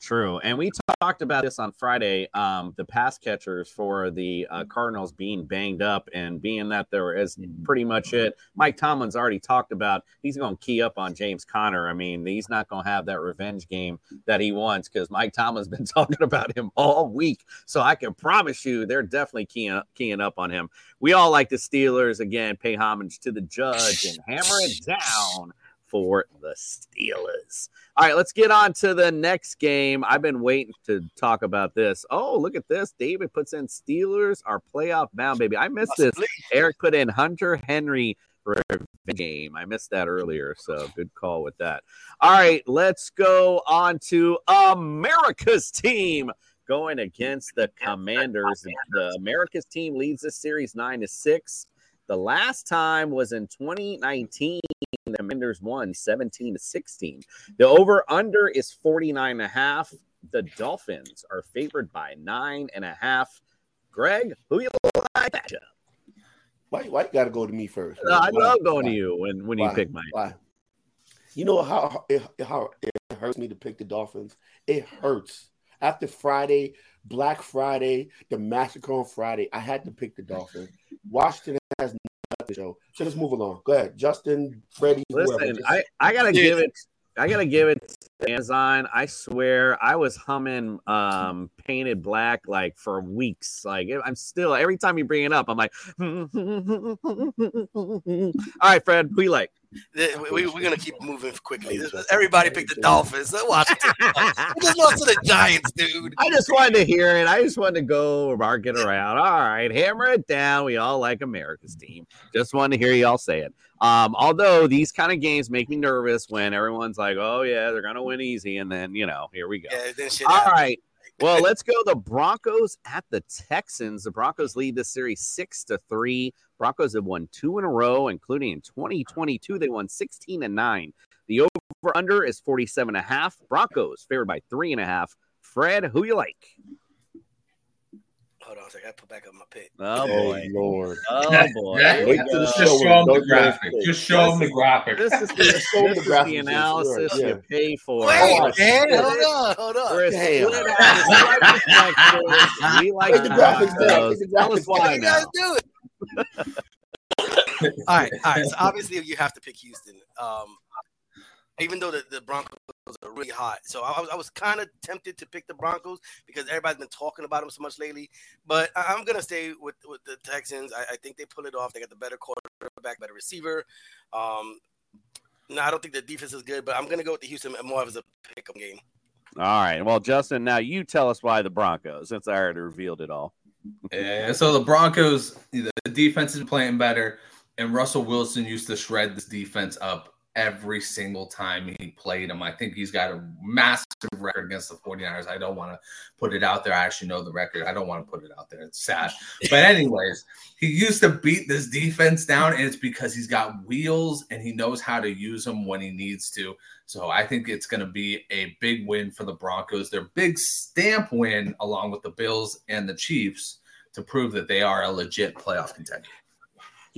True. And we talked about this on Friday. Um, the pass catchers for the uh, Cardinals being banged up and being that there is pretty much it. Mike Tomlin's already talked about he's going to key up on James Conner. I mean, he's not going to have that revenge game that he wants because Mike Tomlin's been talking about him all week. So I can promise you they're definitely keying up, keying up on him. We all like the Steelers. Again, pay homage to the judge and hammer it down for the Steelers. All right, let's get on to the next game. I've been waiting to talk about this. Oh, look at this. David puts in Steelers are playoff bound, baby. I missed this. Eric put in Hunter Henry game. I missed that earlier, so good call with that. All right, let's go on to America's team going against the Commanders. The America's team leads this series 9 to 6. The last time was in 2019. Commanders won 17 to 16. The over under is 49 and a half. The Dolphins are favored by nine and a half. Greg, who you like that? Why, why you got to go to me first? Uh, I love going Why? to you when, when Why? you pick mine. Why? You know how it, how it hurts me to pick the Dolphins. It hurts. After Friday, Black Friday, the massacre on Friday, I had to pick the Dolphins. Washington has nothing show. So let's move along. Go ahead, Justin, Freddie. Listen, Just- I, I gotta Yeah. give it. I gotta give it to Amazon. I swear, I was humming um, "Painted Black" like for weeks. Like I'm still every time you bring it up, I'm like, all right, Fred, we like? We, we, we're gonna keep moving quickly. Everybody picked the Dolphins. Washington. we just lost to the Giants, dude. I just wanted to hear it. I just wanted to go mark it around. All right, hammer it down. We all like America's team. Just wanted to hear y'all say it. Um, although these kind of games make me nervous when everyone's like, "Oh yeah, they're gonna win easy," and then you know, here we go. Yeah, All happens. right. Well, let's go. The Broncos at the Texans. The Broncos lead the series six to three. Broncos have won two in a row, including in 2022. They won 16 and nine. The over under is 47 and a half. Broncos favored by three and a half. Fred, who you like? Hold on a second. I gotta put back up my pick. Oh Oh, boy. Lord. Oh boy. Yeah, Here we Wait till the show Just show them the graphic. Just show them the graphic. This is the, Show this them the is the analysis yeah. you pay for. Wait, Oh, man, hold on, hold on. We're a Damn. We like the Texans. We like the the graphics down. Broncos. Tell us why How you guys do it? all right, all right. So obviously, you have to pick Houston. Um, even though the, the Broncos are really hot, so I, was I was kind of tempted to pick the Broncos because everybody's been talking about them so much lately. But I, I'm gonna stay with with the Texans. I, I think they pull it off. They got the better quarterback, better receiver. Um, no, I don't think the defense is good, but I'm gonna go with the Houston more as a pick 'em game. All right. Well, Justin, now you tell us why the Broncos, since I already revealed it all. Yeah, so the Broncos, the defense is playing better, and Russell Wilson used to shred this defense up every single time he played him. I think he's got a massive record against the 49ers. I don't want to put it out there. I actually know the record. I don't want to put it out there. It's sad. But, anyways, he used to beat this defense down, and it's because he's got wheels and he knows how to use them when he needs to. So I think it's going to be a big win for the Broncos. Their big stamp win, along with the Bills and the Chiefs, to prove that they are a legit playoff contender.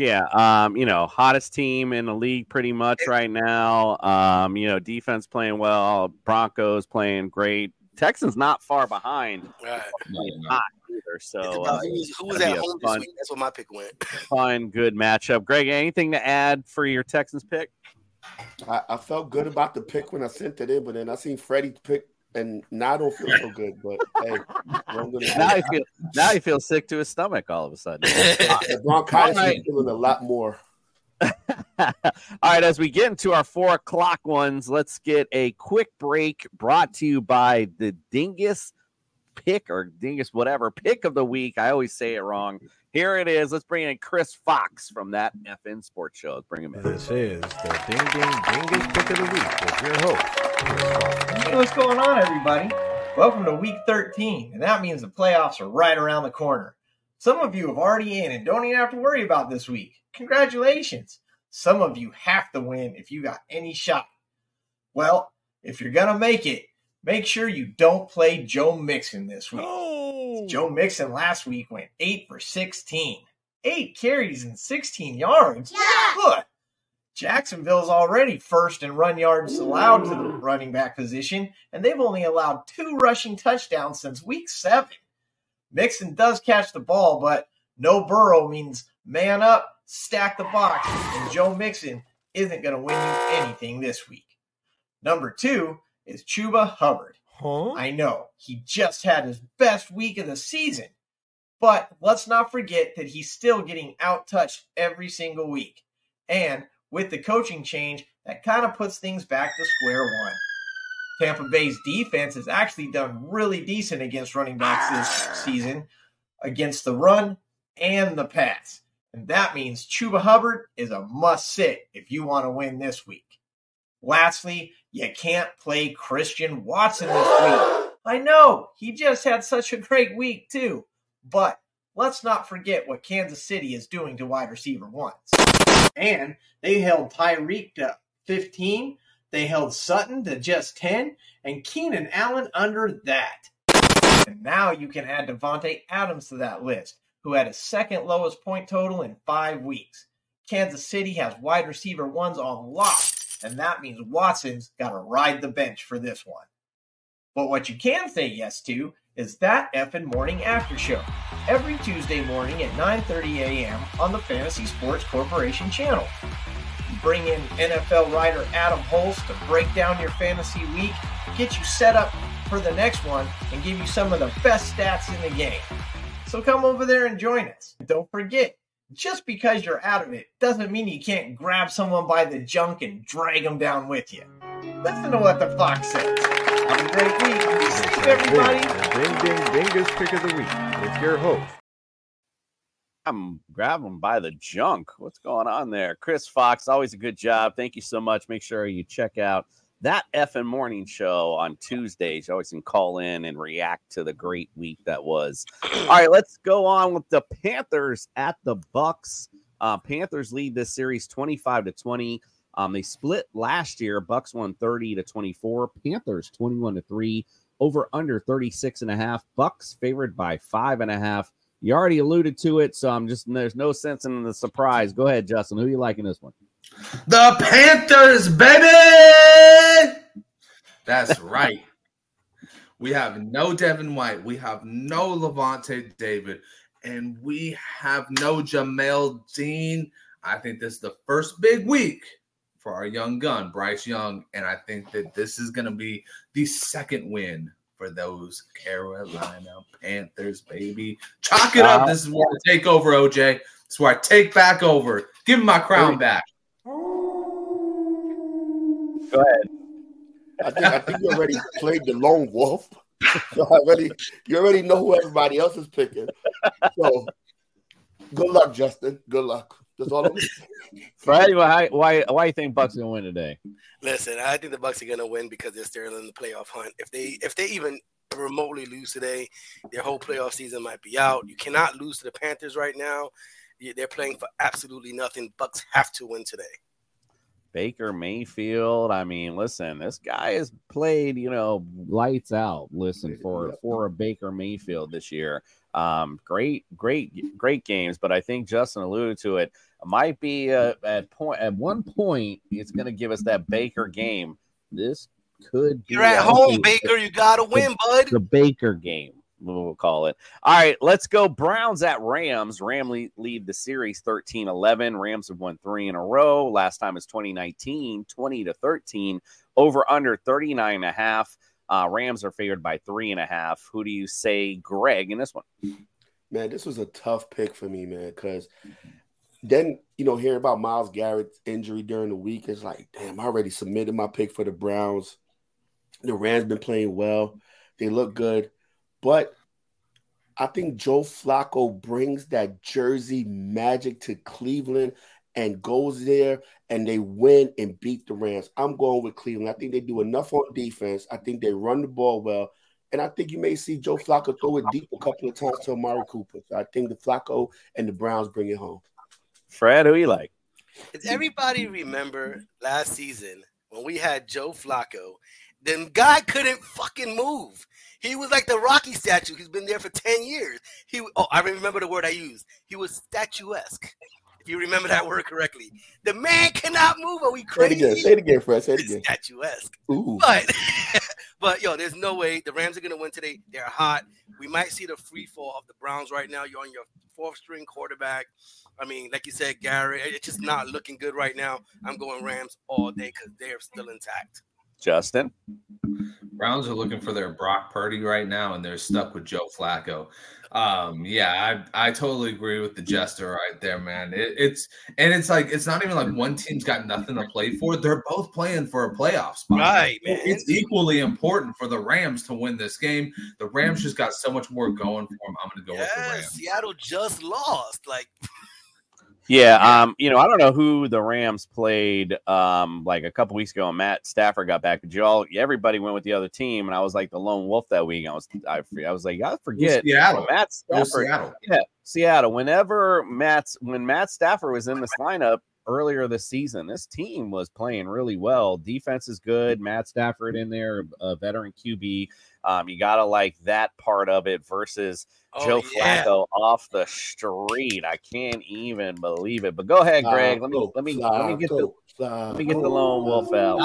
Yeah, um, you know, hottest team in the league pretty much right now. Um, you know, defense playing well, Broncos playing great. Texans not far behind. Right. Not either. So uh, who was, who was that'd at be a home this week? That's what my pick went. fun, good matchup. Greg, anything to add for your Texans pick? I, I felt good about the pick when I sent it in, but then I seen Freddie pick, and now I don't feel so good. But hey, I'm Now he feel now he feels sick to his stomach all of a sudden. the bronchitis All right. is feeling a lot more. All right, as we get into our four o'clock ones, let's get a quick break brought to you by the Dingus pick or Dingus, whatever pick of the week. I always say it wrong. Here it is. Let's bring in Chris Fox from that FN Sports Show. Let's bring him in. This is the Ding Ding Dingus Pick of the Week with your host, Chris Fox. Hey, what's going on, everybody? Welcome to week 13, and that means the playoffs are right around the corner. Some of you have already in and don't even have to worry about this week. Congratulations. Some of you have to win if you got any shot. Well, if you're going to make it, make sure you don't play Joe Mixon this week. Joe Mixon last week went 8 for 16. 8 carries and 16 yards. Good. Jacksonville's already first in run yards allowed to the running back position, and they've only allowed two rushing touchdowns since week seven. Mixon does catch the ball, but no Burrow means man up, stack the box, and Joe Mixon isn't going to win you anything this week. Number two is Chuba Hubbard. I know he just had his best week of the season, but let's not forget that he's still getting out touched every single week. And with the coaching change, that kind of puts things back to square one. Tampa Bay's defense has actually done really decent against running backs this season, against the run and the pass. And that means Chuba Hubbard is a must sit if you want to win this week. Lastly, you can't play Christian Watson this week. I know, he just had such a great week, too. But let's not forget what Kansas City is doing to wide receiver ones. And they held Tyreek to 15, they held Sutton to just 10, and Keenan Allen under that. And now you can add Davante Adams to that list, who had his second lowest point total in five weeks. Kansas City has wide receiver ones on lock, and that means Watson's got to ride the bench for this one. But what you can say yes to is that effing morning after show every Tuesday morning at 9:30 a.m. on the Fantasy Sports Corporation channel. Bring in NFL writer Adam Holst to break down your fantasy week, get you set up for the next one, and give you some of the best stats in the game. So come over there and join us. Don't forget, just because you're out of it doesn't mean you can't grab someone by the junk and drag them down with you. Listen to what the fox says. Have a great week. Be safe, everybody. The Ding Ding Dingus Pick of the Week with your host. I'm grabbing him by the junk. What's going on there? Chris Fox, always a good job. Thank you so much. Make sure you check out that effing morning show on Tuesdays. You always can call in and react to the great week that was. All right, let's go on with the Panthers at the Bucks. Uh, Panthers lead this series 25 to 20. Um, they split last year. Bucks won 30 to 24. Panthers 21 to 3. Over under 36 and a half. Bucks favored by five and a half. You already alluded to it, so I'm just there's no sense in the surprise. Go ahead, Justin. Who are you liking this one? The Panthers, baby. That's right. We have no Devin White. We have no Lavonte David. And we have no Jamel Dean. I think this is the first big week for our young gun, Bryce Young. And I think that this is going to be the second win for those Carolina Panthers, baby. Chalk it up. This is where I take over, OJ. This is where I take back over. Give me my crown back. Go ahead. I think I think you already played the lone wolf. So I already you already know who everybody else is picking. So good luck, Justin. Good luck. That's all I'm Freddie, why why why you think Bucks are gonna win today? Listen, I think the Bucks are gonna win because they're still in the playoff hunt. If they if they even remotely lose today, their whole playoff season might be out. You cannot lose to the Panthers right now. They're playing for absolutely nothing. Bucks have to win today. Baker Mayfield. I mean, listen, this guy has played, you know, lights out. Listen for for a Baker Mayfield this year. Um, great, great, great games. But I think Justin alluded to it. Might be uh, at point at one point it's going to give us that Baker game. This could be You're at home, Baker. You gotta win, bud. the Baker game. We'll call it. All right, let's go. Browns at Rams. Ram lead, lead the series 13 11. Rams have won three in a row. Last time is 2019, 20 to 13. Over under 39 and a half. Uh, Rams are favored by three and a half. Who do you say, Greg, in this one? Man, this was a tough pick for me, man, because then you know, hearing about Myles Garrett's injury during the week, it's like, damn, I already submitted my pick for the Browns. The Rams been playing well. They look good. But I think Joe Flacco brings that Jersey magic to Cleveland and goes there and they win and beat the Rams. I'm going with Cleveland. I think they do enough on defense. I think they run the ball well. And I think you may see Joe Flacco throw it deep a couple of times to Amari Cooper. So I think the Flacco and the Browns bring it home. Fred, who you like? Does everybody remember last season when we had Joe Flacco? The guy couldn't fucking move. He was like the Rocky statue. He's been there for 10 years. He oh, I remember the word I used. He was statuesque. If you remember that word correctly. The man cannot move. Are we Say it crazy? again. Say it again, Fred. Say it again. Statuesque. Ooh. But but yo, there's no way the Rams are gonna win today. They're hot. We might see the free fall of the Browns right now. You're on your fourth string quarterback. I mean, like you said, Gary, it's just not looking good right now. I'm going Rams all day because they're still intact. Justin. Browns are looking for their Brock Purdy right now, and they're stuck with Joe Flacco. Um, yeah, I I totally agree with the jester right there, man. It, it's and it's like it's not even like one team's got nothing to play for. They're both playing for a playoff spot. Right, man. It's equally important for the Rams to win this game. The Rams just got so much more going for them. I'm going to go with the Rams. Seattle just lost. Like Yeah, um, you know, I don't know who the Rams played um like a couple weeks ago. And Matt Stafford got back, but y'all, everybody went with the other team, and I was like the lone wolf that week. I was, I, I was like, I forget Seattle. Matt Stafford. Seattle. Yeah, Seattle. Whenever Matt's when Matt Stafford was in this lineup earlier this season, this team was playing really well. Defense is good. Matt Stafford in there, a veteran QB. Um, you gotta like that part of it versus Oh, Joe yeah. Flacco off the street. I can't even believe it. But go ahead, Greg. Let me Flacco, let me let me get the Flacco, let me get the lone wolf out.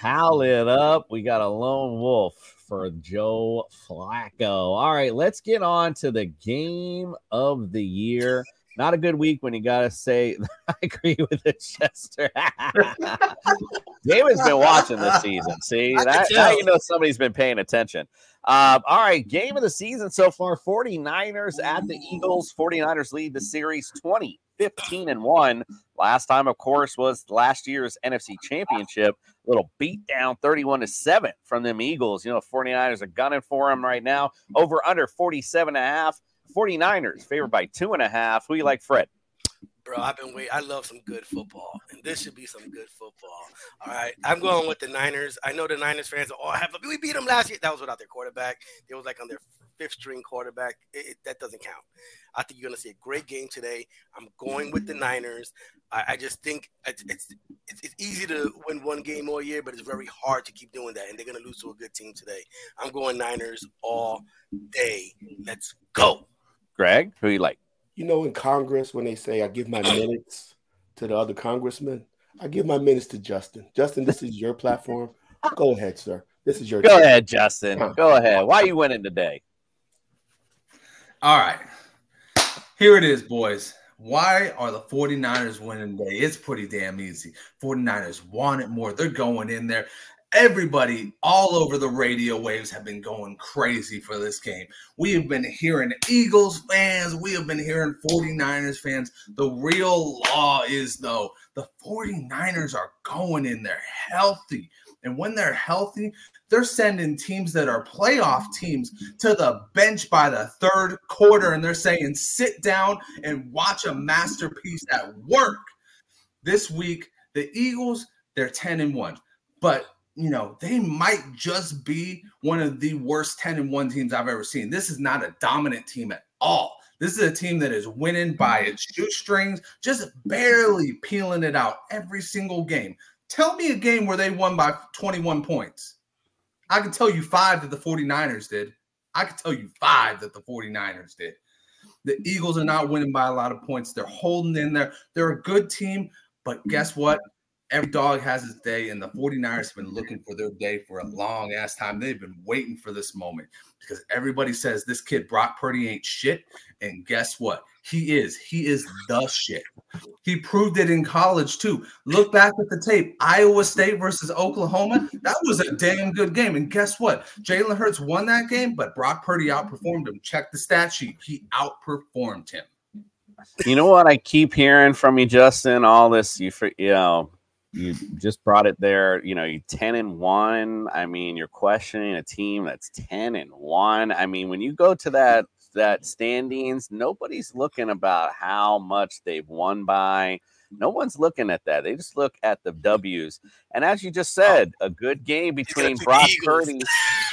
Howl it up. We got a lone wolf for Joe Flacco. All right, let's get on to the game of the year. Not a good week when you gotta say I agree with the Chester. David's been watching this season. See that now you know somebody's been paying attention. Um, all right, game of the season so far 49ers at the Eagles. 49ers lead the series 20, 15 and 1. Last time, of course, was last year's NFC Championship. Little beat down 31 to 7 from them Eagles. You know, 49ers are gunning for them right now. Over under 47 and a half. 49ers favored by two and a half. Who you like, Fred? Bro, I've been waiting. I love some good football, and this should be some good football. All right, I'm going with the Niners. I know the Niners fans are all have. We beat them last year. That was without their quarterback. It was like on their fifth string quarterback. It, it- that doesn't count. I think you're going to see a great game today. I'm going with the Niners. I, I just think it's, it's it's it's easy to win one game all year, but it's very hard to keep doing that, and they're going to lose to a good team today. I'm going Niners all day. Let's go. Greg, who you like? You know, in Congress, when they say I give my minutes to the other congressmen, I give my minutes to Justin. Justin, this is your platform. Go ahead, sir. This is your Go time. ahead, Justin. Go ahead. Why are you winning today? All right. Here it is, boys. Why are the 49ers winning today? It's pretty damn easy. 49ers want it more. They're going in there. Everybody all over the radio waves have been going crazy for this game. We have been hearing Eagles fans, we have been hearing 49ers fans. The real law is, though, the 49ers are going in there healthy. And when they're healthy, they're sending teams that are playoff teams to the bench by the third quarter and they're saying sit down and watch a masterpiece at work this week the eagles they're 10 and 1 but you know they might just be one of the worst 10 and 1 teams i've ever seen this is not a dominant team at all This is a team that is winning by its shoestrings, just barely peeling it out every single game. Tell me a game where they won by 21 points. I can tell you five that the 49ers did. I can tell you five that the 49ers did. The Eagles are not winning by a lot of points. They're holding in there. They're a good team, but guess what? Every dog has its day, and the 49ers have been looking for their day for a long ass time. They've been waiting for this moment because everybody says this kid Brock Purdy ain't shit. And guess what? He is. He is the shit. He proved it in college too. Look back at the tape. Iowa State versus Oklahoma. That was a damn good game. And guess what? Jalen Hurts won that game, but Brock Purdy outperformed him. Check the stat sheet. He outperformed him. You know what I keep hearing from you, Justin? All this, you, you know, you just brought it there. You know, you ten and one. I mean, you're questioning a team that's ten and one. I mean, when you go to that that standings, nobody's looking about how much they've won by. No one's looking at that. They just look at the W's. And as you just said, a good game between Brock Purdy,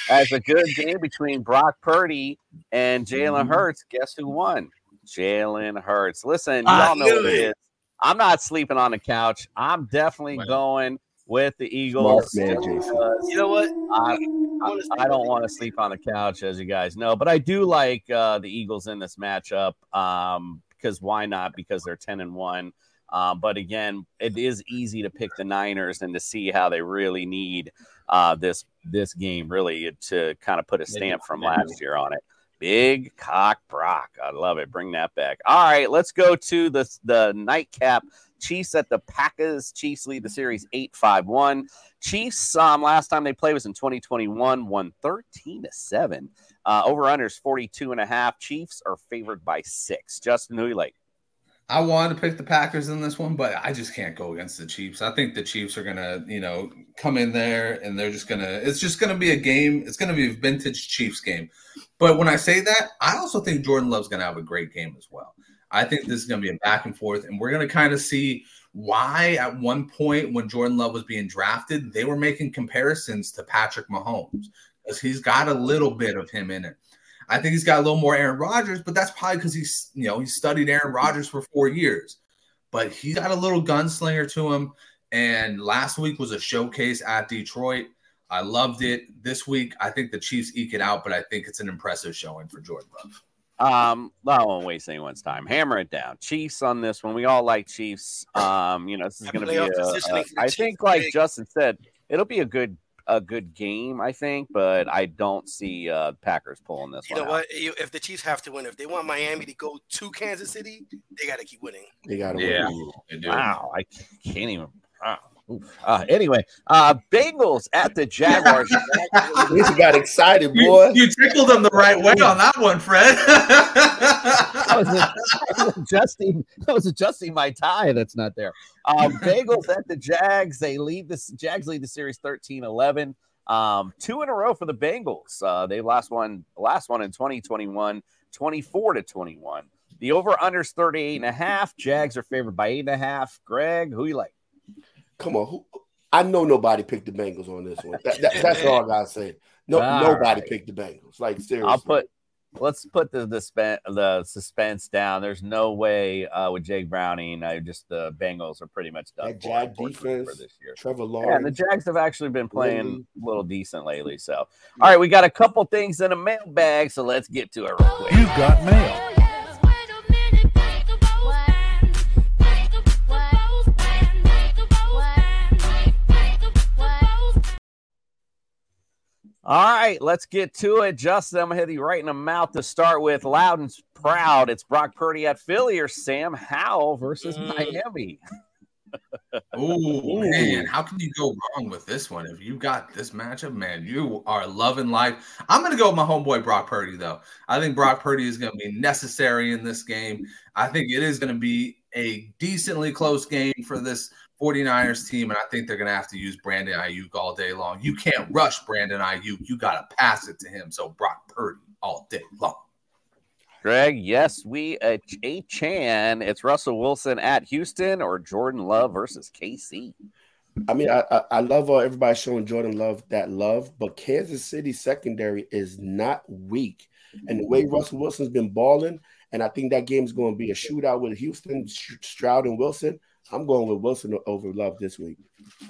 as a good game between Brock Purdy and Jalen Hurts. Guess who won? Jalen Hurts. Listen, y'all know it it. is. I'm not sleeping on the couch. I'm definitely going with the Eagles. Man, Jason. You know what? I, I, I don't want to sleep on the couch, as you guys know, but I do like uh, the Eagles in this matchup. Um, because why not? Because they're ten and one. Um, but again, it is easy to pick the Niners and to see how they really need uh, this this game really to kind of put a stamp from last year on it. Big cock Brock, I love it. Bring that back. All right, let's go to the the nightcap. Chiefs at the Packers. Chiefs lead the series 8 5 1. Chiefs, um, last time they played was in 2021, won 13 to 7. Uh, over unders 42 and a half. Chiefs are favored by six. Justin, who you like? I wanted to pick the Packers in this one, but I just can't go against the Chiefs. I think the Chiefs are gonna, you know, come in there and they're just gonna. It's just gonna be a game. It's gonna be a vintage Chiefs game. But when I say that, I also think Jordan Love's gonna have a great game as well. I think this is gonna be a back and forth, and we're gonna kind of see why at one point when Jordan Love was being drafted, they were making comparisons to Patrick Mahomes because he's got a little bit of him in it. I think he's got a little more Aaron Rodgers, but that's probably because he's you know he studied Aaron Rodgers for four years. But he's got a little gunslinger to him. And last week was a showcase at Detroit. I loved it. This week, I think the Chiefs eke it out, but I think it's an impressive showing for Jordan Love. Um, I won't waste anyone's time. Hammer it down. Chiefs on this one. We all like Chiefs. Um, you know, this is going to be. Playoff A, positioning a- for the I think, like. Justin said, it'll be a good a good game. I think, but I don't see uh Packers pulling this You one know out. what? You- If the Chiefs have to win, if they want Miami to go to Kansas City, they got to keep winning. They got to Yeah. win. They. Wow, I can't even. Wow. Oof. Uh, anyway, uh, Bengals at the Jaguars. He got excited, boy. you tickled them the right way on that one, Fred. I was, I was adjusting. I was adjusting my tie. That's not there. Um, Bengals at the Jags. They lead this. Jags lead the series 13-11. Um, two in a row for the Bengals. Uh, they last one, last one in 2021, 24 to 21. The over unders 38 and a half. Jags are favored by eight and a half. Greg, who you like? Come on, who, I know nobody picked the Bengals on this one. That, that- that's all I gotta say. No, All nobody right. picked the Bengals. Like seriously, I'll put. Let's put the the, span, the suspense down. There's no way uh, with Jake Browning. I just the Bengals are pretty much done that Jag defense. for this year. Trevor Yeah, and the Jags have actually been playing Lately. a little decent lately. So, all right, we got a couple things in a mailbag, so let's get to it real quick. You've got mail. All right, let's get to it. Justin, I'm gonna hit you right in the mouth to start with. Loud and proud. It's Brock Purdy at Philly or Sam Howell versus Mm. Miami. Oh man, how can you go wrong with this one? If you got this matchup, man, you are loving life. I'm gonna go with my homeboy Brock Purdy, though. I think Brock Purdy is gonna be necessary in this game. I think it is gonna be a decently close game for this 49ers team, and I think they're gonna have to use Brandon Aiyuk all day long. You can't rush Brandon Aiyuk, you gotta pass it to him. So Brock Purdy all day long. Greg, yes, we uh, a Chan. It's Russell Wilson at Houston or Jordan Love versus KC. I mean, I, I, I love uh, everybody showing Jordan Love that love, but Kansas City secondary is not weak. And the way Russell Wilson's been balling, and I think that game's going to be a shootout with Houston, Stroud, and Wilson. I'm going with Wilson over Love this week.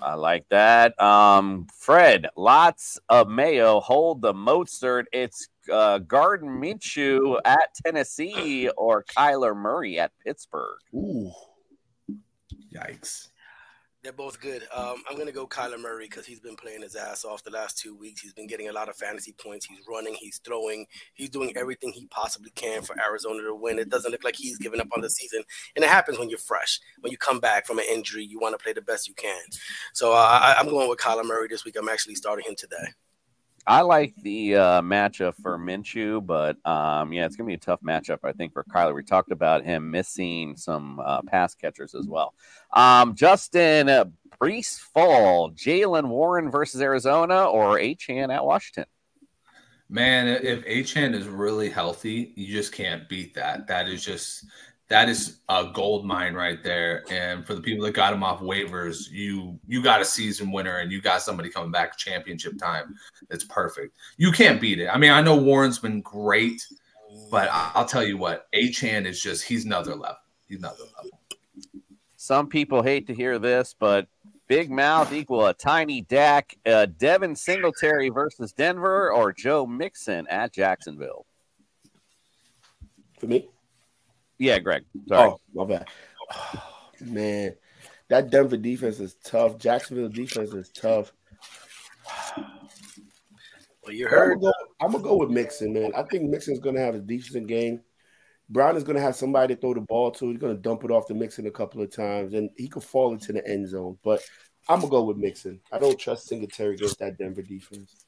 I like that. Um, Fred, lots of mayo. Hold the Mozart. It's uh, Gardner Minshew at Tennessee or Kyler Murray at Pittsburgh. Ooh, yikes! They're both good. Um, I'm going to go Kyler Murray because he's been playing his ass off the last two weeks. He's been getting a lot of fantasy points. He's running, he's throwing, he's doing everything he possibly can for Arizona to win. It doesn't look like he's giving up on the season. And it happens when you're fresh. When you come back from an injury, you want to play the best you can. So uh, I, I'm going with Kyler Murray this week. I'm actually starting him today. I like the uh, matchup for Minshew, but um, yeah, it's gonna be a tough matchup. I think for Kyler. We talked about him missing some uh, pass catchers as well. Um, Justin uh, Breece Fall, Jaylen Warren versus Arizona, or Achane at Washington. Man, if Achane is really healthy, you just can't beat that. That is just that is a gold mine right there. And for the people that got him off waivers, you you got a season winner and you got somebody coming back championship time. It's perfect. You can't beat it. I mean, I know Warren's been great, but I'll tell you what, Achane is just he's another level. He's another level. Some people hate to hear this, but big mouth equal a tiny Dak. Uh, Devin Singletary versus Denver or Joe Mixon at Jacksonville. For me. Yeah, Greg. Sorry. Oh, my bad. Oh, man, that Denver defense is tough. Jacksonville defense is tough. Well, you heard. I'm gonna, go, I'm gonna go with Mixon, man. I think Mixon's gonna have a decent game. Brown is gonna have somebody to throw the ball to. He's gonna dump it off to Mixon a couple of times, and he could fall into the end zone. But I'm gonna go with Mixon. I don't trust Singletary against that Denver defense.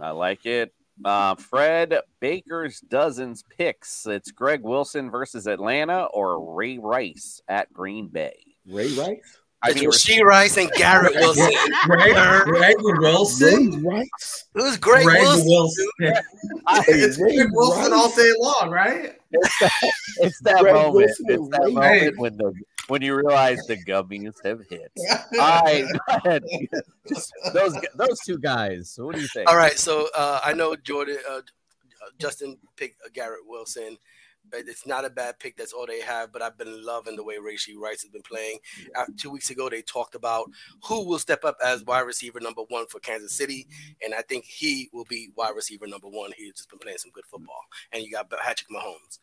I like it. Uh, Fred Baker's dozens picks. It's Greg Wilson versus Atlanta or Ray Rice at Green Bay. Ray Rice. I mean, Rashee Rice and Garrett Wilson. Greg, Greg Wilson. Ray Rice. Who's Greg, Greg Wilson? Wilson. it's Ray Greg Wilson all day long, right? It's that, it's that moment. Wilson It's that Ray moment when the when you realize the gummies have hit. All right. Just those those two guys. What do you think? All right, so uh, I know Jordan, uh, Justin picked uh, Garrett Wilson. But it's not a bad pick. That's all they have. But I've been loving the way Rashee Rice has been playing. After two weeks ago, they talked about who will step up as wide receiver number one for Kansas City, and I think he will be wide receiver number one. He's just been playing some good football, and you got Patrick Mahomes.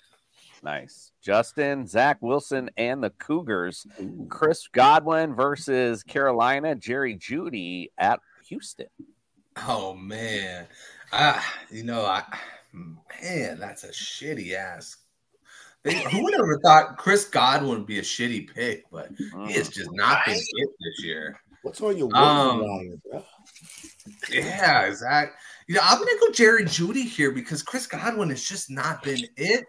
Nice. Justin, Zach Wilson, and the Cougars. Chris Godwin versus Carolina. Jerry Jeudy at Houston. Oh man, ah, you know, I man, that's a shitty ass. They, who would ever thought Chris Godwin would be a shitty pick, but he has just not been it this year. What's on your Um, waiver bro? Yeah, exactly. You know, I'm gonna go Jerry Jeudy here because Chris Godwin has just not been it.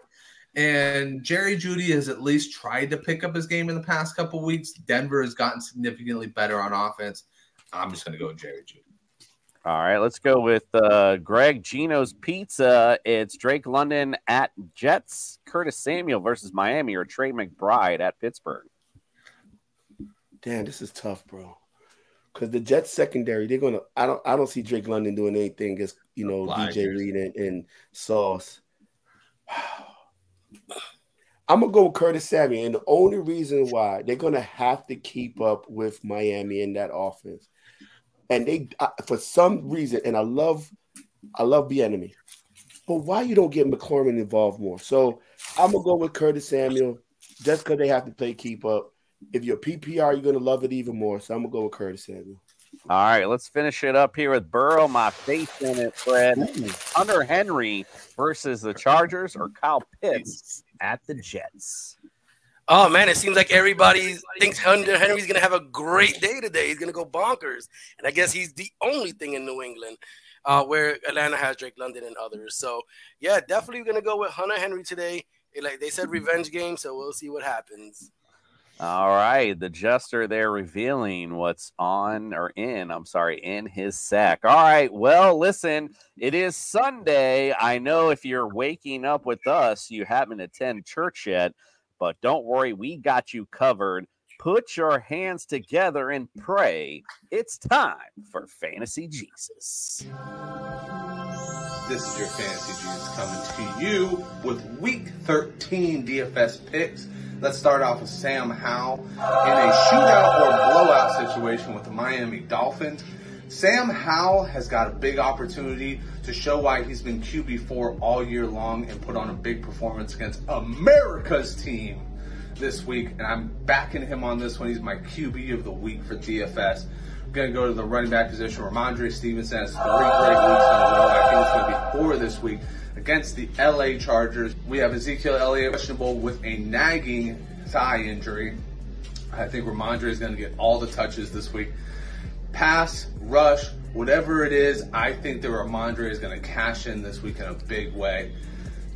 And Jerry Jeudy has at least tried to pick up his game in the past couple weeks. Denver has gotten significantly better on offense. I'm just gonna go with Jerry Jeudy. All right, let's go with uh, Greg Gino's Pizza. It's Drake London at Jets, Curtis Samuel versus Miami, or Trey McBride at Pittsburgh. Damn, this is tough, bro. Because the Jets secondary, they're gonna. I don't. I don't see Drake London doing anything Just you know DJ Blinders. Reed and, and Sauce. I'm gonna go with Curtis Samuel, and the only reason why they're gonna have to keep up with Miami in that offense, and they for some reason, and I love, I love the enemy, but why you don't get McLaurin involved more? So I'm gonna go with Curtis Samuel, just because they have to play keep up. If you're PPR, you're gonna love it even more. So I'm gonna go with Curtis Samuel. All right, let's finish it up here with Burrow. My faith in it, Fred. Hunter Henry versus the Chargers, or Kyle Pitts at the Jets. Oh man, it seems like everybody thinks Hunter Henry's gonna have a great day today. He's gonna go bonkers, and I guess he's the only thing in New England uh, where Atlanta has Drake London and others. So yeah, definitely gonna go with Hunter Henry today. Like they said, revenge game. So we'll see what happens. All right, the jester there revealing what's on or in, I'm sorry, in his sack. All right, well, listen, it is Sunday. I know if you're waking up with us, you haven't attended church yet, but don't worry, we got you covered. Put your hands together and pray. It's time for Fantasy Jesus. This is your Fantasy Jesus coming to you with Week 13 DFS picks. Let's start off with Sam Howell in a shootout or blowout situation with the Miami Dolphins. Sam Howell has got a big opportunity to show why he's been QB4 all year long and put on a big performance against America's team this week. And I'm backing him on this one. He's my QB of the week for DFS. Going to go to the running back position. Rhamondre Stevenson has three great weeks in a row. I think it's going to be four this week against the LA Chargers. We have Ezekiel Elliott questionable with a nagging thigh injury. I think Rhamondre is going to get all the touches this week pass, rush, whatever it is, I think that Rhamondre is going to cash in this week in a big way.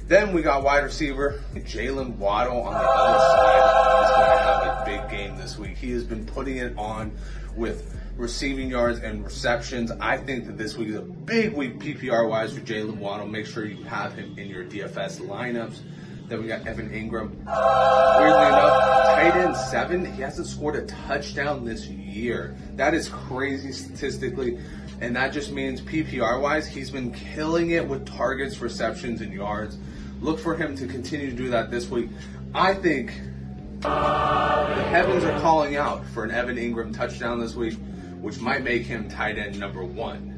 Then we got wide receiver Jaylen Waddle on the other side is going to have a big game this week. He has been putting it on with receiving yards and receptions. I think that this week is a big week PPR wise for Jaylen Waddle. Make sure you have him in your DFS lineups. Then we got Evan Engram. Weirdly enough, tight end seven, he hasn't scored a touchdown this year. That is crazy statistically. And that just means PPR wise, he's been killing it with targets, receptions, and yards. Look for him to continue to do that this week. I think the heavens are calling out for an Evan Engram touchdown this week, which might make him tight end number one.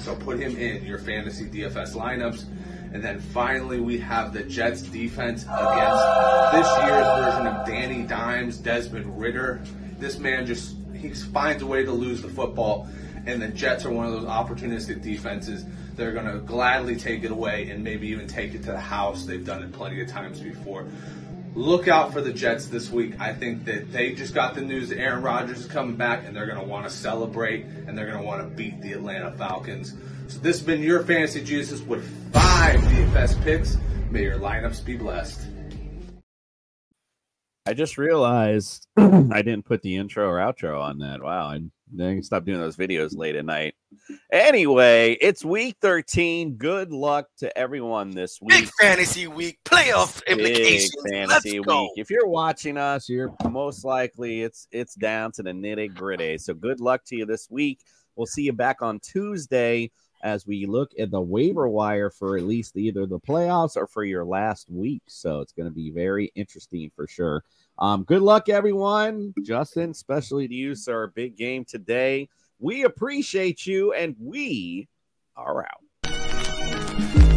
So put him in your fantasy DFS lineups. And then finally, we have the Jets defense against this year's version of Danny Dimes, Desmond Ridder. This man just he finds a way to lose the football, and the Jets are one of those opportunistic defenses that are going to gladly take it away and maybe even take it to the house. They've done it plenty of times before. Look out for the Jets this week. I think that they just got the news that Aaron Rodgers is coming back, and they're going to want to celebrate and they're going to want to beat the Atlanta Falcons. So this has been your Fantasy Jesus with five DFS picks. May your lineups be blessed. I just realized I didn't put the intro or outro on that. Wow, I didn't stop doing those videos late at night. Anyway, it's week 13. Good luck to everyone this week. Big fantasy week, playoff implications. Big fantasy week. If you're watching us, you're most likely it's it's down to the nitty gritty. So good luck to you this week. We'll see you back on Tuesday as we look at the waiver wire for at least either the playoffs or for your last week. So it's going to be very interesting for sure. Um, good luck, everyone. Justin, especially to you, sir. Big game today. We appreciate you, and we are out.